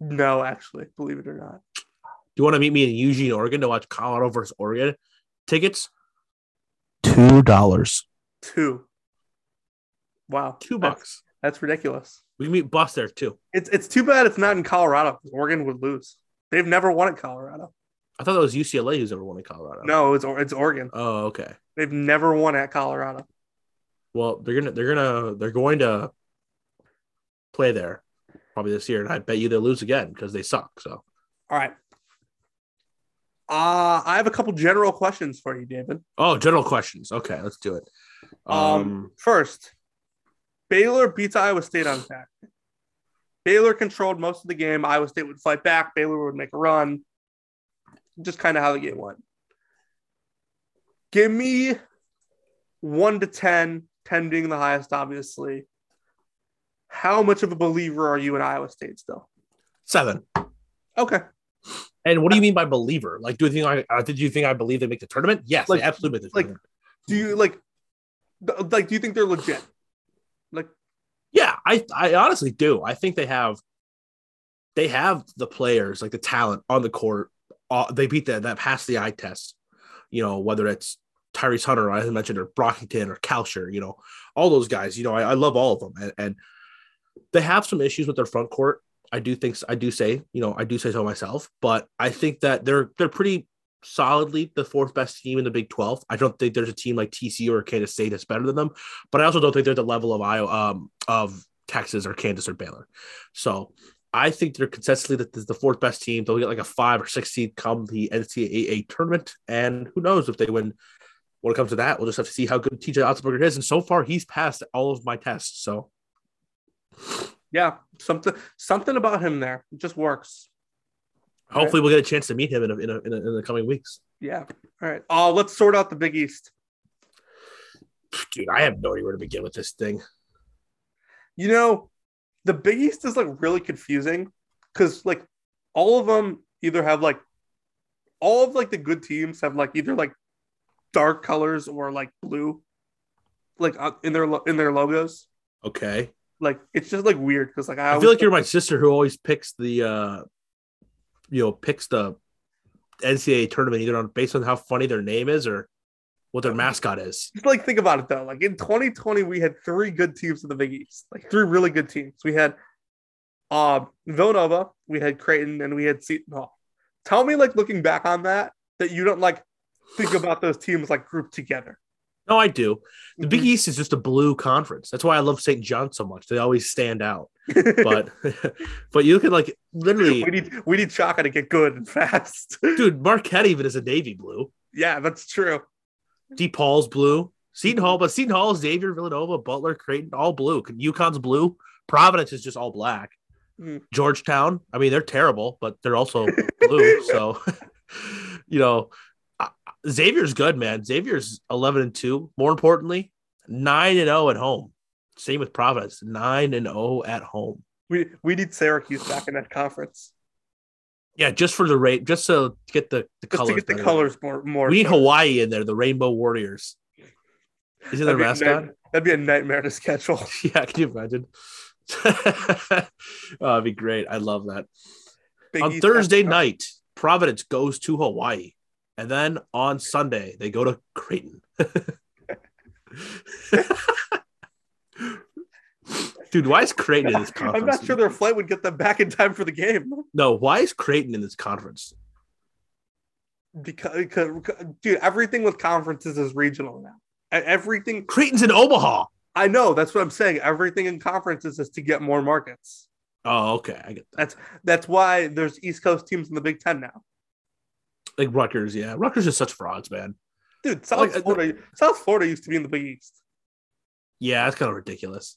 Speaker 2: No, actually, believe it or not.
Speaker 3: Do you want to meet me in Eugene, Oregon to watch Colorado versus Oregon? Tickets two dollars.
Speaker 2: Two. Wow.
Speaker 3: Two bucks.
Speaker 2: That's, ridiculous.
Speaker 3: We meet Bus there too.
Speaker 2: It's it's too bad it's not in Colorado because Oregon would lose. They've never won at Colorado.
Speaker 3: I thought that was UCLA who's ever won in Colorado.
Speaker 2: No, it's it's Oregon.
Speaker 3: Oh, okay.
Speaker 2: They've never won at Colorado.
Speaker 3: Well, they're gonna they're gonna they're going to play there probably this year, and I bet you they'll lose again because they suck. So
Speaker 2: All right. Uh, I have a couple general questions for you, David.
Speaker 3: oh, general questions. Okay, let's do it.
Speaker 2: Um,
Speaker 3: Um,
Speaker 2: first, Baylor beats Iowa State on Saturday. Baylor controlled most of the game. Iowa State would fight back. Baylor would make a run. Just kind of how the game went. Give me one to 10, 10 being the highest, obviously. How much of a believer are you in Iowa State still?
Speaker 3: seven.
Speaker 2: Okay.
Speaker 3: And what do you mean by believer? Like, do you think I uh, did you think I believe they make the tournament? Yes,
Speaker 2: Like-
Speaker 3: they absolutely make the
Speaker 2: like-
Speaker 3: tournament.
Speaker 2: Do you like, like, do you think they're legit? Like,
Speaker 3: Yeah, I I honestly do. I think they have they have the players, like the talent on the court. Uh, they beat that that passed the eye test. You know, whether it's Tyrese Hunter, as I mentioned, or Brockington or Kalscheur, you know, all those guys. You know, I, I love all of them, and, and they have some issues with their front court. I do think I do say, you know, I do say so myself, but I think that they're they're pretty solidly the fourth best team in the Big 12. I don't think there's a team like TCU or Kansas State that's better than them, but I also don't think they're the level of Iowa um, of Texas or Kansas or Baylor. So I think they're consistently the, the fourth best team. They'll get like a five or six seed come the NCAA tournament, and who knows if they win. When it comes to that, we'll just have to see how good TJ Otzelberger is. And so far, he's passed all of my tests. So
Speaker 2: yeah, something, something about him there it just works.
Speaker 3: Hopefully, we'll get a chance to meet him in a, in, a, in, a, in the coming weeks.
Speaker 2: Yeah. All right. Uh, let's sort out the Big East.
Speaker 3: Dude, I have no idea where to begin with this thing.
Speaker 2: You know, the Big East is like really confusing because like all of them either have like all of like the good teams have like either like dark colors or like blue, like uh, in their lo- in their logos.
Speaker 3: Okay.
Speaker 2: Like it's just like weird because like I,
Speaker 3: I feel like you're my sister who always picks the uh you know, picks the NCAA tournament either on based on how funny their name is or what their mascot is.
Speaker 2: just like think about it though. Like in 2020, we had three good teams in the Big East, like three really good teams. We had um Villanova, we had Creighton, and we had Seton Hall. Tell me, like looking back on that, that you don't like think about those teams like grouped together.
Speaker 3: No, I do. The Big
Speaker 2: Mhm.
Speaker 3: East is just a blue conference. That's why I love St. John so much. They always stand out. But but you can like literally
Speaker 2: we need we need Chaka to get good and fast.
Speaker 3: dude, Marquette even is a navy blue.
Speaker 2: yeah, that's true.
Speaker 3: DePaul's blue. Seton Hall, but Seton Hall, Xavier, Villanova, Butler, Creighton, all blue. UConn's blue. Providence is just all black.
Speaker 2: Mm.
Speaker 3: Georgetown, I mean, they're terrible, but they're also blue. so, you know, Xavier's good, man. Xavier's 11 and 2. More importantly, 9 and 0 at home. Same with Providence, 9 and 0 at home.
Speaker 2: We we need Syracuse back in that conference
Speaker 3: Yeah, just for the rate, just so to get the, the
Speaker 2: just
Speaker 3: colors.
Speaker 2: to get the colors more more.
Speaker 3: We need. Hawaii in there, the Rainbow Warriors. Is it their
Speaker 2: a
Speaker 3: mascot?
Speaker 2: night- That'd be a nightmare to schedule.
Speaker 3: Yeah, can you imagine? oh, it'd be great. I love that.
Speaker 2: Big
Speaker 3: on
Speaker 2: East
Speaker 3: Thursday night, Providence goes to Hawaii. And then on Sunday, they go to Creighton. Dude, why is Creighton in this conference?
Speaker 2: I'm not sure their flight would get them back in time for the game
Speaker 3: No, why is Creighton in this conference?
Speaker 2: because, because dude, everything with conferences is regional now. Everything
Speaker 3: Creighton's in Omaha.
Speaker 2: I know that's what I'm saying. Everything in conferences is to get more markets.
Speaker 3: Oh, okay. I get that.
Speaker 2: That's that's why there's East Coast teams in the Big Ten now.
Speaker 3: Like Rutgers, yeah. Rutgers is such frauds, man.
Speaker 2: Dude, South
Speaker 3: Like, uh,
Speaker 2: Florida, South Florida used to be in the Big East.
Speaker 3: Yeah, that's kind of ridiculous.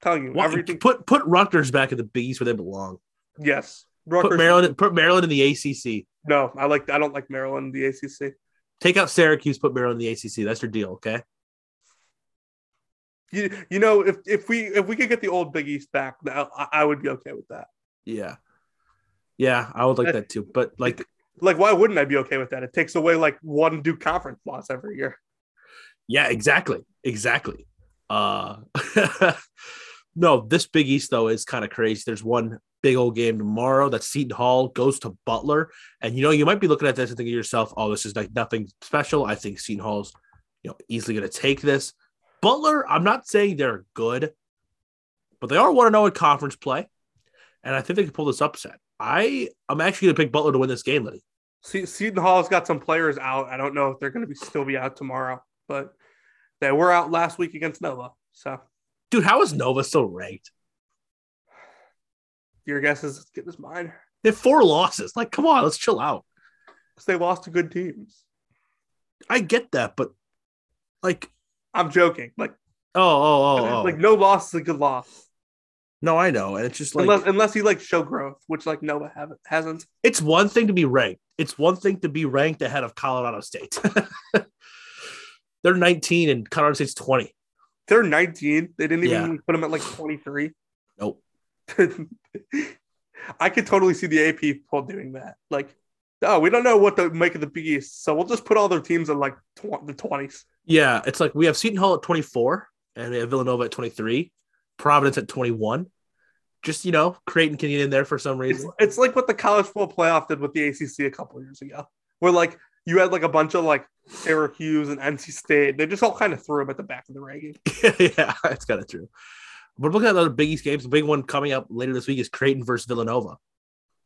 Speaker 2: telling you,
Speaker 3: What-
Speaker 2: everything.
Speaker 3: Put put Rutgers back in the Big East where they belong.
Speaker 2: yes,
Speaker 3: Put
Speaker 2: Rutgers-
Speaker 3: Maryland put Maryland in the ACC.
Speaker 2: No, I like. I don't like Maryland, in the ACC.
Speaker 3: Take out Syracuse, put Maryland in the ACC. That's your deal, okay?
Speaker 2: You, you know, if if we if we could get the old Big East back, I, I would be okay with that.
Speaker 3: Yeah, yeah, I would like that too. But like,
Speaker 2: Like, why wouldn't I be okay with that? It takes away like one Duke conference loss every year.
Speaker 3: yeah, exactly, exactly. Uh, no, this Big East though is kind of crazy. There's one big old game tomorrow that Seton Hall goes to Butler, and you know you might be looking at this and thinking to yourself, "Oh, this is like nothing special." I think Seton Hall's, you know, easily going to take this. Butler, I'm not saying they're good, but they are one to know in conference play, and I think they can pull this upset. I I'm actually going to pick Butler to win this game, Liddy.
Speaker 2: Se- Seton Hall's got some players out. I don't know if they're going to be still be out tomorrow, but they were out last week against Nova. So
Speaker 3: Dude, how is Nova still ranked?
Speaker 2: your guess is as good as mine
Speaker 3: They have four losses. Like, come on, let's chill out.
Speaker 2: because they lost to good teams.
Speaker 3: I get that, but like,
Speaker 2: I'm joking. Like,
Speaker 3: oh, oh, oh, oh.
Speaker 2: like no loss is a good loss
Speaker 3: no, I know, and it's just like
Speaker 2: unless unless you like show growth, which like Nova haven't hasn't.
Speaker 3: it's one thing to be ranked. It's one thing to be ranked ahead of Colorado State. They're 19 and Colorado State's 20.
Speaker 2: They're 19. They didn't even
Speaker 3: Yeah.
Speaker 2: put them at like 23.
Speaker 3: Nope.
Speaker 2: I could totally see the AP poll doing that. Like, oh, we don't know what to make of the Big East, so we'll just put all their teams in like tw- the 20s.
Speaker 3: Yeah, it's like we have Seton Hall at 24 and we have Villanova at 23, Providence at 21. Just, you know, Creighton can get in there for some
Speaker 2: It's,
Speaker 3: reason.
Speaker 2: it's like what the college football playoff did with the ACC a couple years ago, where like you had like a bunch of like Syracuse and NC State. They just all kind of threw them at the back of the ranking.
Speaker 3: yeah, that's kind of true. But looking at other Big East games, the big one coming up later this week is Creighton versus Villanova.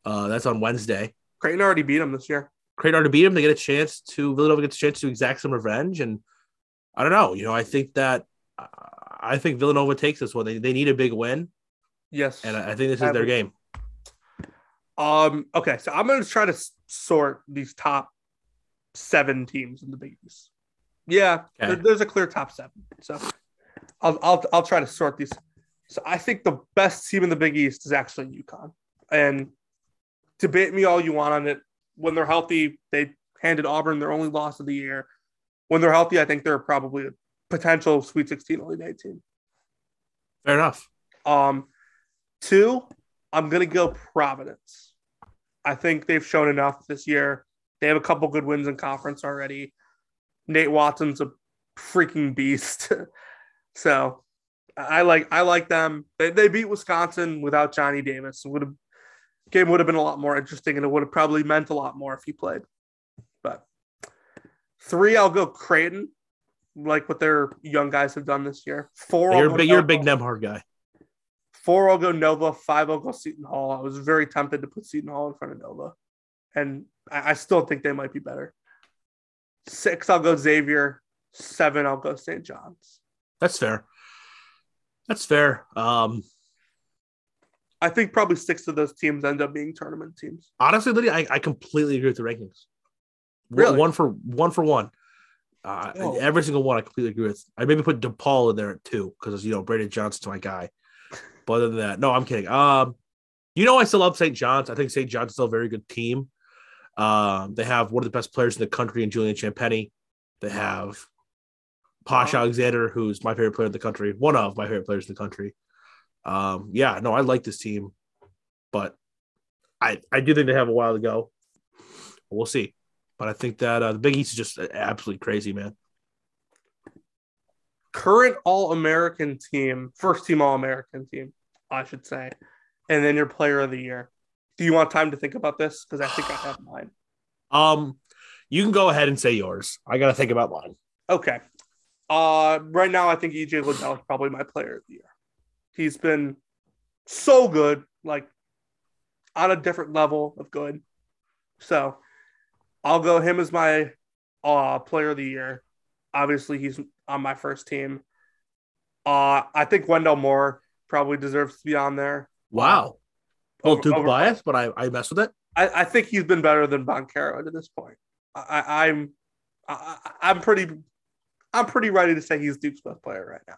Speaker 3: Uh, that's on Wednesday.
Speaker 2: Creighton already beat them this year.
Speaker 3: Creighton already beat them. They get a chance to Villanova gets a chance to exact some revenge, and I don't know. You know, I think that uh, I think Villanova takes this one. They, they need a big win,
Speaker 2: Yes.
Speaker 3: and I I think this is their game.
Speaker 2: Um. Okay, so I'm going to try to sort these top seven teams in the Big East. Yeah,
Speaker 3: Okay.
Speaker 2: there- there's a clear top seven. So I'll I'll I'll try to sort these. So I think the best team in the Big East is actually UConn. And debate me all you want on it. When they're healthy, they handed Auburn their only loss of the year. When they're healthy, I think they're probably a potential Sweet 16 Elite Eight team.
Speaker 3: Fair enough.
Speaker 2: Um, two, I'm gonna go Providence. I think they've shown enough this year. They have a couple good wins in conference already. Nate Watson's a freaking beast. so I like I like them. They, they beat Wisconsin without Johnny Davis. Would have game would have been a lot more interesting and it would have probably meant a lot more if he played. But three, I'll go Creighton, like what their young guys have done this year. 4
Speaker 3: You're, big, you're a big Nembhard guy.
Speaker 2: Four, I'll go Nova. Five, I'll go Seton Hall. I was very tempted to put Seton Hall in front of Nova, and I, I still think they might be better. Six, I'll go Xavier. Seven, I'll go St. John's.
Speaker 3: That's fair. That's fair. Um,
Speaker 2: I think probably six of those teams end up being tournament teams.
Speaker 3: honestly, Lydia, I, I completely agree with the rankings.
Speaker 2: Really?
Speaker 3: One for one for one. Uh,
Speaker 2: Oh.
Speaker 3: Every single one, I completely agree with. I maybe put DePaul in there at two because you know Brandon Johnson's my guy. But other than that, no, I'm kidding. Um, you know, I still love St. John's. I think St. John's is still a very good team. Um, they have one of the best players in the country in Julian Champagnie. They have Posh. Alexander, who's my favorite player in the country, one of my favorite players in the country. Um, yeah, no, I like this team, but I I do think they have a while to go. We'll see, but I think that uh, the Big East is just absolutely crazy, man.
Speaker 2: Current All American team, first team All American team, I should say, and then your Player of the Year. Do you want time to think about this? Because I think I have mine.
Speaker 3: Um, you can go ahead and say yours. I got to think about mine.
Speaker 2: Okay. Uh, right now, I think EJ Liddell is probably my player of the year. He's been so good, like on a different level of good. So I'll go him as my uh, player of the year. Obviously, he's on my first team. Uh, I think Wendell Moore probably deserves to be on there.
Speaker 3: Wow, a little
Speaker 2: Over-
Speaker 3: too biased, but I I mess with it.
Speaker 2: I, I think he's been better than Banchero to this point. I, I'm I, I'm pretty I'm pretty ready to say he's Duke's best player right now.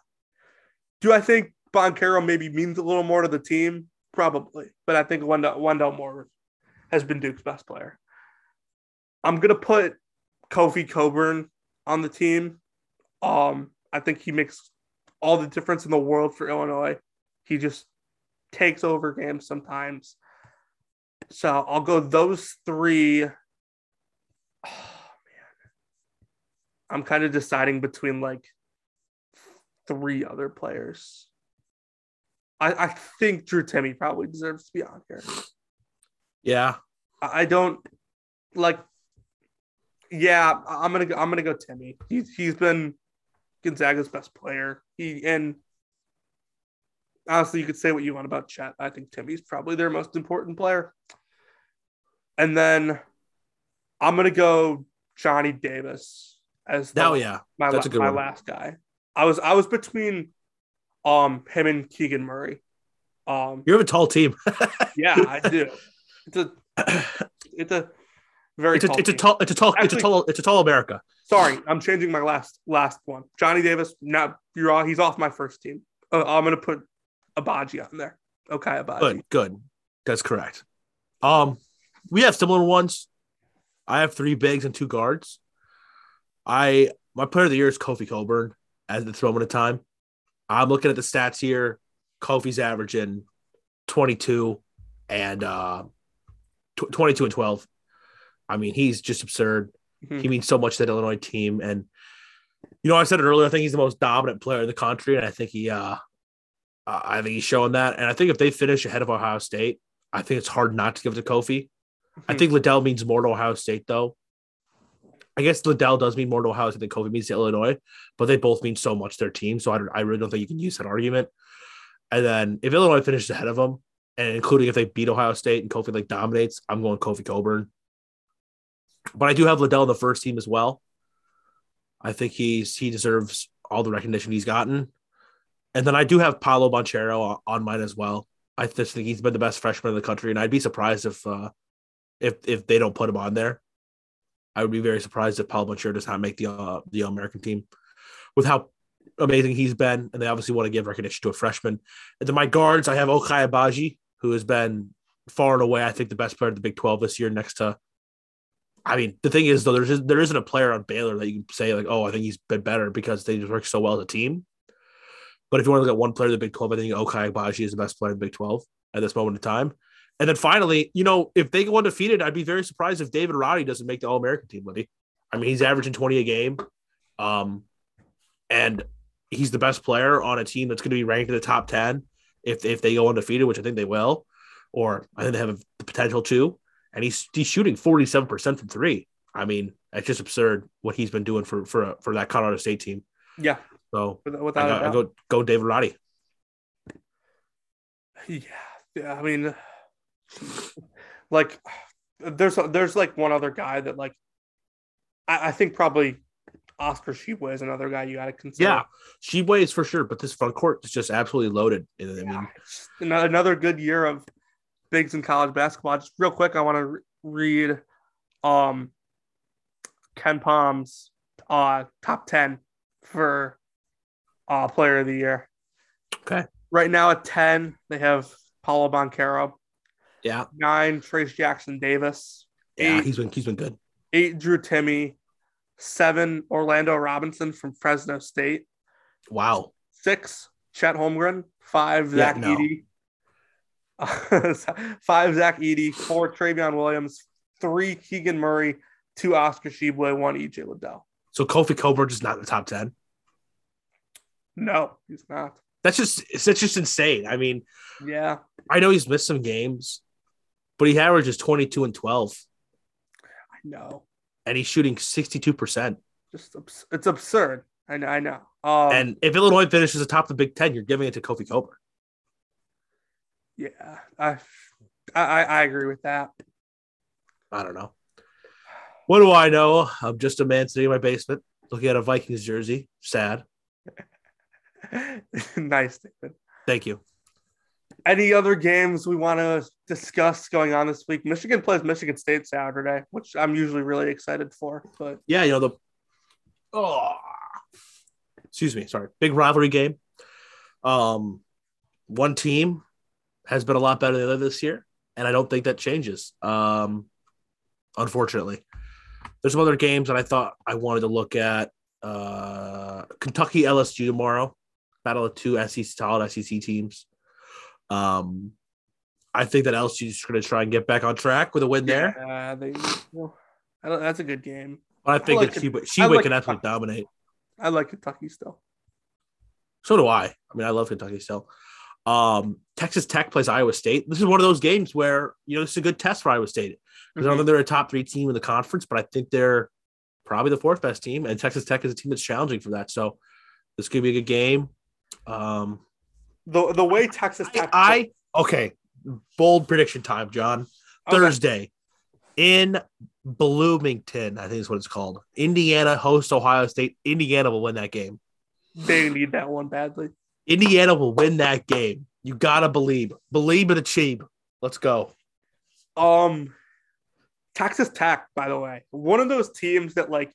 Speaker 2: Do I think Banchero maybe means a little more to the team, probably, but I think Wendell, Wendell Moore has been Duke's best player. I'm gonna put Kofi Cockburn on the team. Um, I think he makes all the difference in the world for Illinois. He just takes over games sometimes. So I'll go those three. Oh man. I'm kind of deciding between like three other players. I, I think Drew Timme probably deserves to be on here.
Speaker 3: Yeah.
Speaker 2: I I don't like yeah, I'm gonna go I'm gonna go Timme. He's he's been Gonzaga's best player. He and honestly, you could say what you want about Chet. I think Timme's probably their most important player. And then I'm gonna go Johnny Davis as the,
Speaker 3: Now, yeah.
Speaker 2: my,
Speaker 3: that's
Speaker 2: la-
Speaker 3: a good
Speaker 2: my
Speaker 3: one.
Speaker 2: last guy. I was I was between um him and Keegan Murray. Um
Speaker 3: You have a tall team.
Speaker 2: yeah, I do. It's a it's a very
Speaker 3: it's a
Speaker 2: tall
Speaker 3: it's a tall it's a tall it's a tall it's a tall America.
Speaker 2: Sorry, I'm changing my last last one. Johnny Davis, Now you're all, he's off my first team. Uh, I'm gonna put Agbaji on there. Okay, Agbaji.
Speaker 3: Good, good. That's correct. Um, we have similar ones. I have three bigs and two guards. I my player of the year is Kofi Cockburn at this moment in time. I'm looking at the stats here. Kofi's averaging 22 and uh tw- 22 and 12. I mean, he's just absurd.
Speaker 2: Mhm.
Speaker 3: He means so much to that Illinois team. And you know, I said it earlier, I think he's the most dominant player in the country, and I think he uh uh, I think he's showing that. And I think if they finish ahead of Ohio State, I think it's hard not to give it to Kofi. I
Speaker 2: Mhm.
Speaker 3: think Liddell means more to Ohio State, though. I guess Liddell does mean more to Ohio State than Kofi means to Illinois, but they both mean so much to their team. So I, don't- I really don't think you can use that argument. And then if Illinois finishes ahead of them, and including if they beat Ohio State and Kofi like dominates, I'm going Kofi Cockburn. But I do have Liddell in the first team as well. I think he's he deserves all the recognition he's gotten. And then I do have Paolo Banchero on mine as well. I just think he's been the best freshman in the country, and I'd be surprised if uh, if if they don't put him on there. I would be very surprised if Paolo Banchero does not make the uh, the American team with how amazing he's been, and they obviously want to give recognition to a freshman. And then my guards, I have Ochai Agbaji, who has been far and away, I think, the best player of the Big Twelve this year, next to. I mean, the thing is, though, there's there isn't a player on Baylor that you can say like, oh, I think he's been better because they just work so well as a team. But if you want to look at one player in the Big 12, I think Ochai Agbaji is the best player in the Big 12 at this moment in time. And then finally, you know, if they go undefeated, I'd be very surprised if David Roddy doesn't make the All American team, Liddy. I mean, he's averaging 20 a game. Um, and he's the best player on a team that's going to be ranked in the top 10 if, if they go undefeated, which I think they will, or I think they have the potential to. And he's he's shooting 47% from three. I mean, it's just absurd what he's been doing for for for that Colorado State team.
Speaker 2: yeah,
Speaker 3: So
Speaker 2: with-
Speaker 3: I,
Speaker 2: without
Speaker 3: go, go David Roddy.
Speaker 2: Yeah, yeah. I mean, like, there's there's like one other guy that like, I, I think probably Oscar Tshiebwe is another guy you got to consider.
Speaker 3: Yeah, she weighs for sure, but this front court is just absolutely loaded. I mean,
Speaker 2: Yeah, another good year of bigs in college basketball. Just real quick, I want to re- read um KenPom's uh top 10 for uh player of the year.
Speaker 3: Okay.
Speaker 2: Right now at 10, they have Paolo Banchero,
Speaker 3: yeah,
Speaker 2: nine, Trayce Jackson-Davis,
Speaker 3: yeah, he's been he's been good.
Speaker 2: eight, Drew Timme, seven, Orlando Robinson from Fresno State,
Speaker 3: Wow,
Speaker 2: six, Chet Holmgren, five,
Speaker 3: Yeah,
Speaker 2: Zach
Speaker 3: no.
Speaker 2: Edey, five, Zach Edey, four, Trevion Williams, three, Keegan Murray, two, Oscar Tshiebwe, one, EJ Liddell.
Speaker 3: so Kofi Cockburn is not in the top ten.
Speaker 2: No, he's not.
Speaker 3: That's just that's just insane. I mean,
Speaker 2: Yeah,
Speaker 3: I know he's missed some games, but he averages twenty two and twelve,
Speaker 2: I know.
Speaker 3: and he's shooting sixty two percent.
Speaker 2: Just it's absurd. I know. I know. Um,
Speaker 3: And if Illinois finishes atop the Big Ten, you're giving it to Kofi Cockburn.
Speaker 2: Yeah, I, I, I agree with that.
Speaker 3: I don't know. What do I know? I'm just a man sitting in my basement looking at a Vikings jersey. Sad.
Speaker 2: nice, David.
Speaker 3: Thank you.
Speaker 2: Any other games we want to discuss going on this week? Michigan plays Michigan State Saturday, which I'm usually really excited for. But
Speaker 3: Yeah, you know the oh excuse me, sorry. Big rivalry game. Um one team has been a lot better than the other this year, and I don't think that changes. Um, unfortunately, there's some other games that I thought I wanted to look at. Uh, Kentucky LSU tomorrow, battle of two SEC solid SEC teams. Um, I think that LSU is going to try and get back on track with a win there.
Speaker 2: Yeah, they, well, I don't, that's a good game.
Speaker 3: But I think
Speaker 2: like
Speaker 3: that. Sheba,
Speaker 2: I like
Speaker 3: can absolutely dominate.
Speaker 2: I like Kentucky still.
Speaker 3: So do I. I mean, I love Kentucky still. Um, Texas Tech plays Iowa State. This is one of those games where you know this is a good test for Iowa State because I don't
Speaker 2: Mhm.
Speaker 3: think they're a top three team in the conference, but I think they're probably the fourth best team, and Texas Tech is a team that's challenging for that. So this could be a good game. Um,
Speaker 2: The the way Texas Tech
Speaker 3: I, I okay, bold prediction time, John.
Speaker 2: Okay.
Speaker 3: Thursday in Bloomington, I think is what it's called. Indiana hosts Ohio State. Indiana will win that game.
Speaker 2: they need that one badly.
Speaker 3: Indiana will win that game. You gotta believe. Believe in achieve. Let's go.
Speaker 2: Um, Texas Tech, by the way, one of those teams that like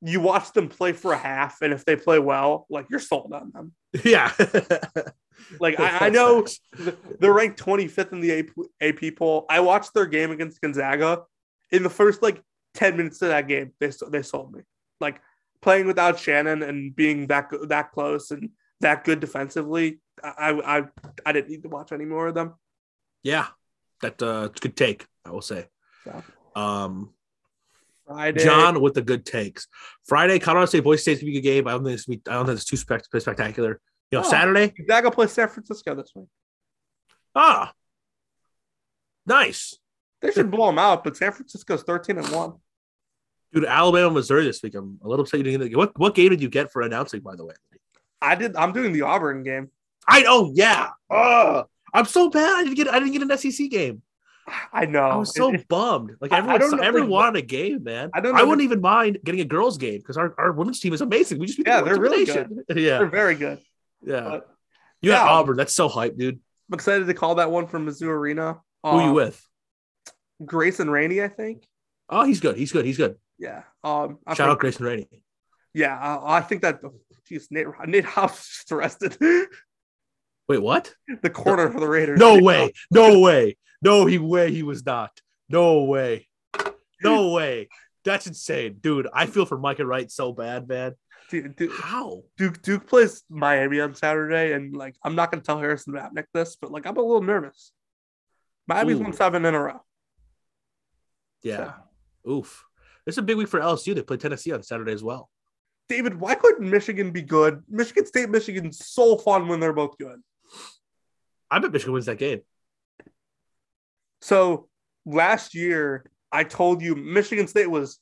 Speaker 2: you watch them play for a half, and if they play well, like you're sold on them.
Speaker 3: Yeah.
Speaker 2: Like I, I know they're ranked 25th in the AP, AP poll. I watched their game against Gonzaga. In the first like 10 minutes of that game, they they sold me. Like playing without Shannon and being that that close and that good defensively, I I I, didn't need to watch any more of them.
Speaker 3: yeah. That uh good take, I will say.
Speaker 2: So
Speaker 3: Um
Speaker 2: Friday,
Speaker 3: John with the good takes. Friday, Colorado State Boise State's gonna be a good game. I don't think it's be, I don't think it's too spec- spectacular. You know,
Speaker 2: Oh.
Speaker 3: Saturday.
Speaker 2: Gonzaga plays San Francisco this week.
Speaker 3: Ah, nice,
Speaker 2: They should blow them out, but San Francisco's 13 and one.
Speaker 3: Dude. Alabama, Missouri this week. I'm a little upset you didn't. Get, what what game did you get for announcing? By the way,
Speaker 2: I did. I'm doing the Auburn game.
Speaker 3: I oh yeah. Oh, I'm so bad. I didn't get I didn't get an SEC game.
Speaker 2: I know.
Speaker 3: I was so
Speaker 2: It-
Speaker 3: bummed. Like
Speaker 2: I- I
Speaker 3: everyone,
Speaker 2: don't know,
Speaker 3: everyone
Speaker 2: like,
Speaker 3: wanted a game, man.
Speaker 2: I
Speaker 3: I
Speaker 2: don't.
Speaker 3: I wouldn't even mind getting a girls' game because our, our women's team is amazing. We just
Speaker 2: Yeah, they're really
Speaker 3: elimination.
Speaker 2: they're very good.
Speaker 3: yeah.
Speaker 2: but-
Speaker 3: you
Speaker 2: yeah.
Speaker 3: Auburn. That's so hype, dude.
Speaker 2: I'm excited to call that one from Mizzou Arena.
Speaker 3: Who you
Speaker 2: Um,
Speaker 3: with?
Speaker 2: Grayson Rainey, I think.
Speaker 3: Oh, he's good. He's good. He's good.
Speaker 2: Yeah. Um. I
Speaker 3: Shout
Speaker 2: think-
Speaker 3: out Grayson Rainey.
Speaker 2: Yeah. I, I think that. Geez, Nate Nate Hobbs just arrested
Speaker 3: Wait, what?
Speaker 2: the corner for the Raiders.
Speaker 3: No way. No way. No he way he was not. No way. No way. That's insane, dude. I feel for Micah Wright so bad, man.
Speaker 2: Duke,
Speaker 3: How?
Speaker 2: Duke Duke plays Miami on Saturday, and like I'm not gonna tell Harrison Vapnick this, but like I'm a little nervous. Miami's
Speaker 3: Ooh.
Speaker 2: won seven in a row.
Speaker 3: Yeah. Oof. It's a big week for LSU. They play Tennessee on Saturday as well.
Speaker 2: David, why couldn't Michigan be good? Michigan State, Michigan's so fun when they're both good.
Speaker 3: I bet Michigan wins that game.
Speaker 2: So last year, I told you Michigan State was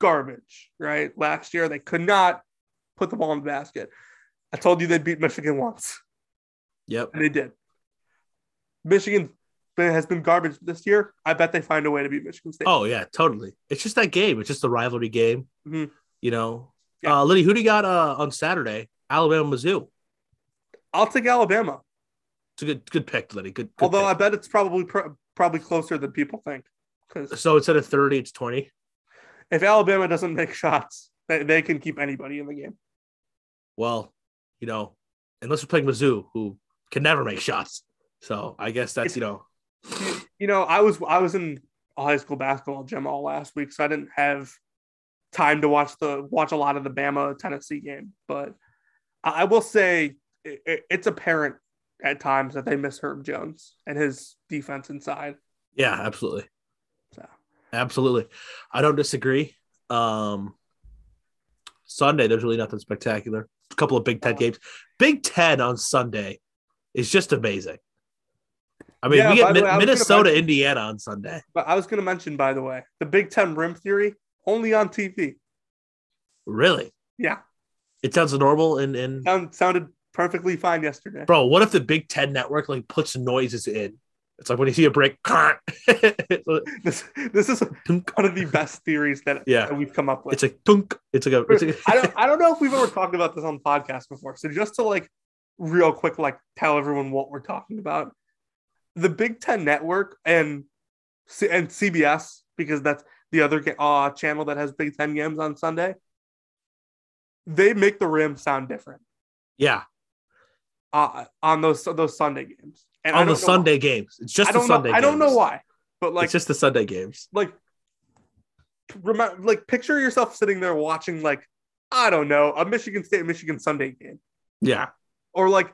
Speaker 2: garbage, right? Last year, they could not put the ball in the basket. I told you they'd beat Michigan once,
Speaker 3: Yep.
Speaker 2: and they did. Michigan has been garbage this year. I bet they find a way to beat Michigan State.
Speaker 3: Oh yeah, totally. It's just that game. It's just the rivalry game.
Speaker 2: Mhm.
Speaker 3: You know.
Speaker 2: Yeah.
Speaker 3: Uh Liddy, who do you got uh, on Saturday? Alabama Mizzou.
Speaker 2: I'll take Alabama,
Speaker 3: It's a good good pick, Liddy. Good. good
Speaker 2: although I bet it's probably pr- probably closer than people think. Because
Speaker 3: so instead of 30, it's 20.
Speaker 2: if Alabama doesn't make shots, they, they can keep anybody in the game.
Speaker 3: Well, you know, unless we're playing Mizzou, who can never make shots. So I guess that's you know
Speaker 2: you, know, I was I was in a high school basketball gym all last week, so I didn't have time to watch the watch a lot of the Bama Tennessee game. But I, will say it, it- it's apparent at times that they miss Herb Jones and his defense inside.
Speaker 3: Yeah, absolutely.
Speaker 2: So
Speaker 3: Absolutely. I don't disagree. Um Sunday, there's really nothing spectacular. A couple of Big Ten games. Big Ten on Sunday is just amazing. I mean,
Speaker 2: Yeah,
Speaker 3: we get Min-
Speaker 2: way, I was gonna
Speaker 3: Minnesota,
Speaker 2: mention-
Speaker 3: Indiana on Sunday.
Speaker 2: but I was going to mention, by the way, the Big Ten rim theory only on TV.
Speaker 3: Really?
Speaker 2: Yeah,
Speaker 3: It sounds normal and and
Speaker 2: sound, sounded perfectly fine yesterday.
Speaker 3: bro, what if the Big Ten network like puts noises in? It's like when you see a break.
Speaker 2: This this is one of the best theories that,
Speaker 3: Yeah.
Speaker 2: that we've come up with.
Speaker 3: like tunk. It's like a. It's like
Speaker 2: I don't I don't know if we've ever talked about this on the podcast before. So just to like real quick, like tell everyone what we're talking about. The Big Ten Network and C- and CBS because that's the other ga- uh, channel that has Big Ten games on Sunday. They make the rim sound different.
Speaker 3: yeah.
Speaker 2: uh, on those those Sunday games. And
Speaker 3: on the Sunday games. It's just
Speaker 2: I
Speaker 3: the
Speaker 2: don't know.
Speaker 3: Sunday.
Speaker 2: I don't know why, but like
Speaker 3: it's just the Sunday games.
Speaker 2: like remember like picture yourself sitting there watching like I don't know a Michigan State Michigan Sunday game
Speaker 3: Yeah,
Speaker 2: or like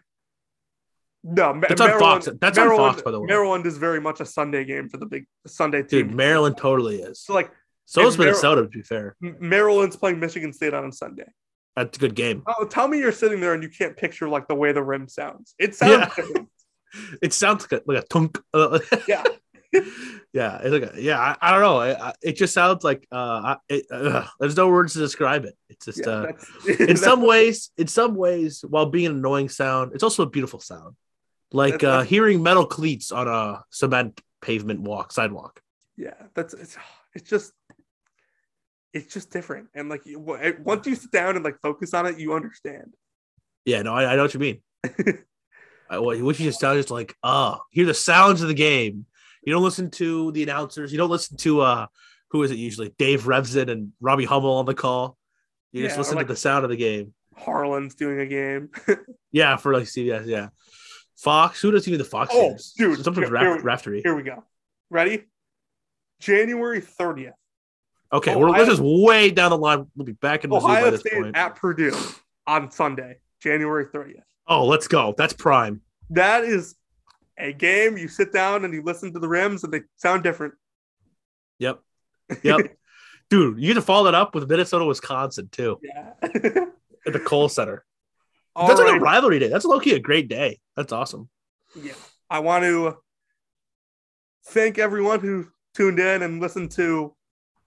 Speaker 2: no Ma-
Speaker 3: That's on
Speaker 2: Maryland,
Speaker 3: Fox. That's on Fox, by the way.
Speaker 2: Maryland is very much a Sunday game for the big Sunday team.
Speaker 3: dude, Maryland totally is.
Speaker 2: so like
Speaker 3: So is
Speaker 2: Mar-
Speaker 3: Minnesota. To be fair,
Speaker 2: Maryland's playing Michigan State on a Sunday.
Speaker 3: that's a good game.
Speaker 2: Oh, tell me you're sitting there and you can't picture like the way the rim sounds. It sounds
Speaker 3: Yeah. It sounds like a, like a tunk.
Speaker 2: Yeah.
Speaker 3: yeah, it's like a, yeah. I, I don't know. I, I, it just sounds like uh, it, uh, there's no words to describe it. It's just
Speaker 2: Yeah,
Speaker 3: uh, in some ways, in some ways, while being an annoying sound, it's also a beautiful sound. Like uh, hearing metal cleats on a cement pavement walk sidewalk.
Speaker 2: yeah, that's it's it's just it's just different. And like you, once you sit down and like focus on it, you understand.
Speaker 3: Yeah, no, I, I know what you mean. I, what you just sound is like, oh, hear the sounds of the game. You don't listen to the announcers. You don't listen to uh, who is it usually? Dave Revsine and Robbie Hummel on the call. You
Speaker 2: Yeah,
Speaker 3: just listen
Speaker 2: like-
Speaker 3: to the sound of the game.
Speaker 2: Harlan's doing a game.
Speaker 3: Yeah, for like CBS. Yeah, Fox. Who does even the Fox
Speaker 2: Oh,
Speaker 3: games?
Speaker 2: dude,
Speaker 3: sometimes
Speaker 2: here-
Speaker 3: raf- raftery.
Speaker 2: Here we go. Ready? January 30th.
Speaker 3: Okay,
Speaker 2: Ohio-
Speaker 3: we're this is way down the line. We'll be back in the zoo by
Speaker 2: Ohio
Speaker 3: this
Speaker 2: State
Speaker 3: point.
Speaker 2: at Purdue on Sunday, January 30th.
Speaker 3: Oh, let's go. That's prime.
Speaker 2: That is a game you sit down and you listen to the rims and they sound different.
Speaker 3: Yep. Yep. Dude, you get to follow that up with Minnesota, Wisconsin too
Speaker 2: Yeah.
Speaker 3: at the Kohl Center.
Speaker 2: All
Speaker 3: That's like a rivalry day. That's low key a great day. That's awesome.
Speaker 2: Yeah. I want to thank everyone who tuned in and listened to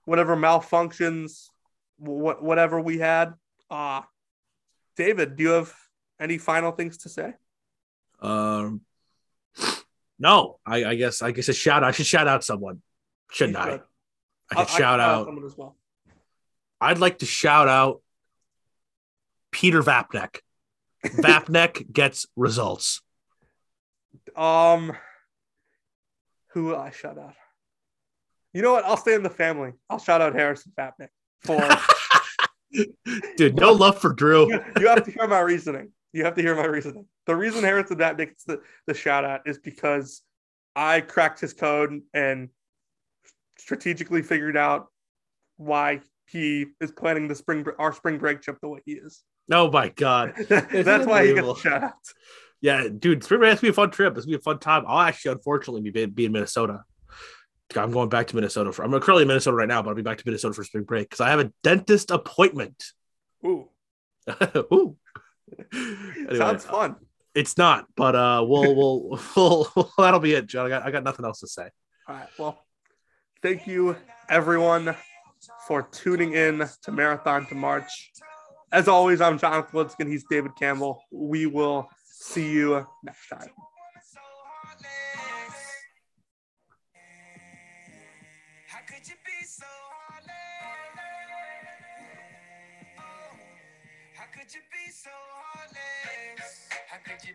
Speaker 2: whatever malfunctions, wh- whatever we had. Uh, David, do you have any final things to say?
Speaker 3: Um, no, I, I guess I guess a shout. I should shout out someone, shouldn't I?
Speaker 2: should.
Speaker 3: I
Speaker 2: I'll-
Speaker 3: could shout out.
Speaker 2: someone as well.
Speaker 3: I'd like to shout out Peter Vapnek. Vapnek gets results.
Speaker 2: Um, who will I shout out? You know what? I'll stay in the family. I'll shout out Harrison Vapnick for.
Speaker 3: Dude, no love for Drew.
Speaker 2: you have to hear my reasoning. You have to hear my reasoning. The reason Harrison Vapnick gets the, the shout out is because I cracked his code and strategically figured out why he is planning the spring our spring break trip the way he is.
Speaker 3: Oh my god.
Speaker 2: That's why he gets
Speaker 3: unbelievable.
Speaker 2: a shout out.
Speaker 3: Yeah, dude, spring break has to be a fun trip. It's gonna be a fun time. I'll actually, unfortunately, be, be in Minnesota. I'm going back to Minnesota for. I'm currently in Minnesota right now, but I'll be back to Minnesota for spring break because I have a dentist appointment.
Speaker 2: Ooh,
Speaker 3: Ooh. Anyway,
Speaker 2: sounds fun.
Speaker 3: It's not, but uh, we'll, we'll, we'll, that'll be it, John. I got, I got nothing else to say.
Speaker 2: All right. Well, thank you everyone for tuning in to Marathon to March. As always, I'm Jonathan Lidskin. He's David Campbell. We will see you next time.
Speaker 1: Could you be so heartless? How could you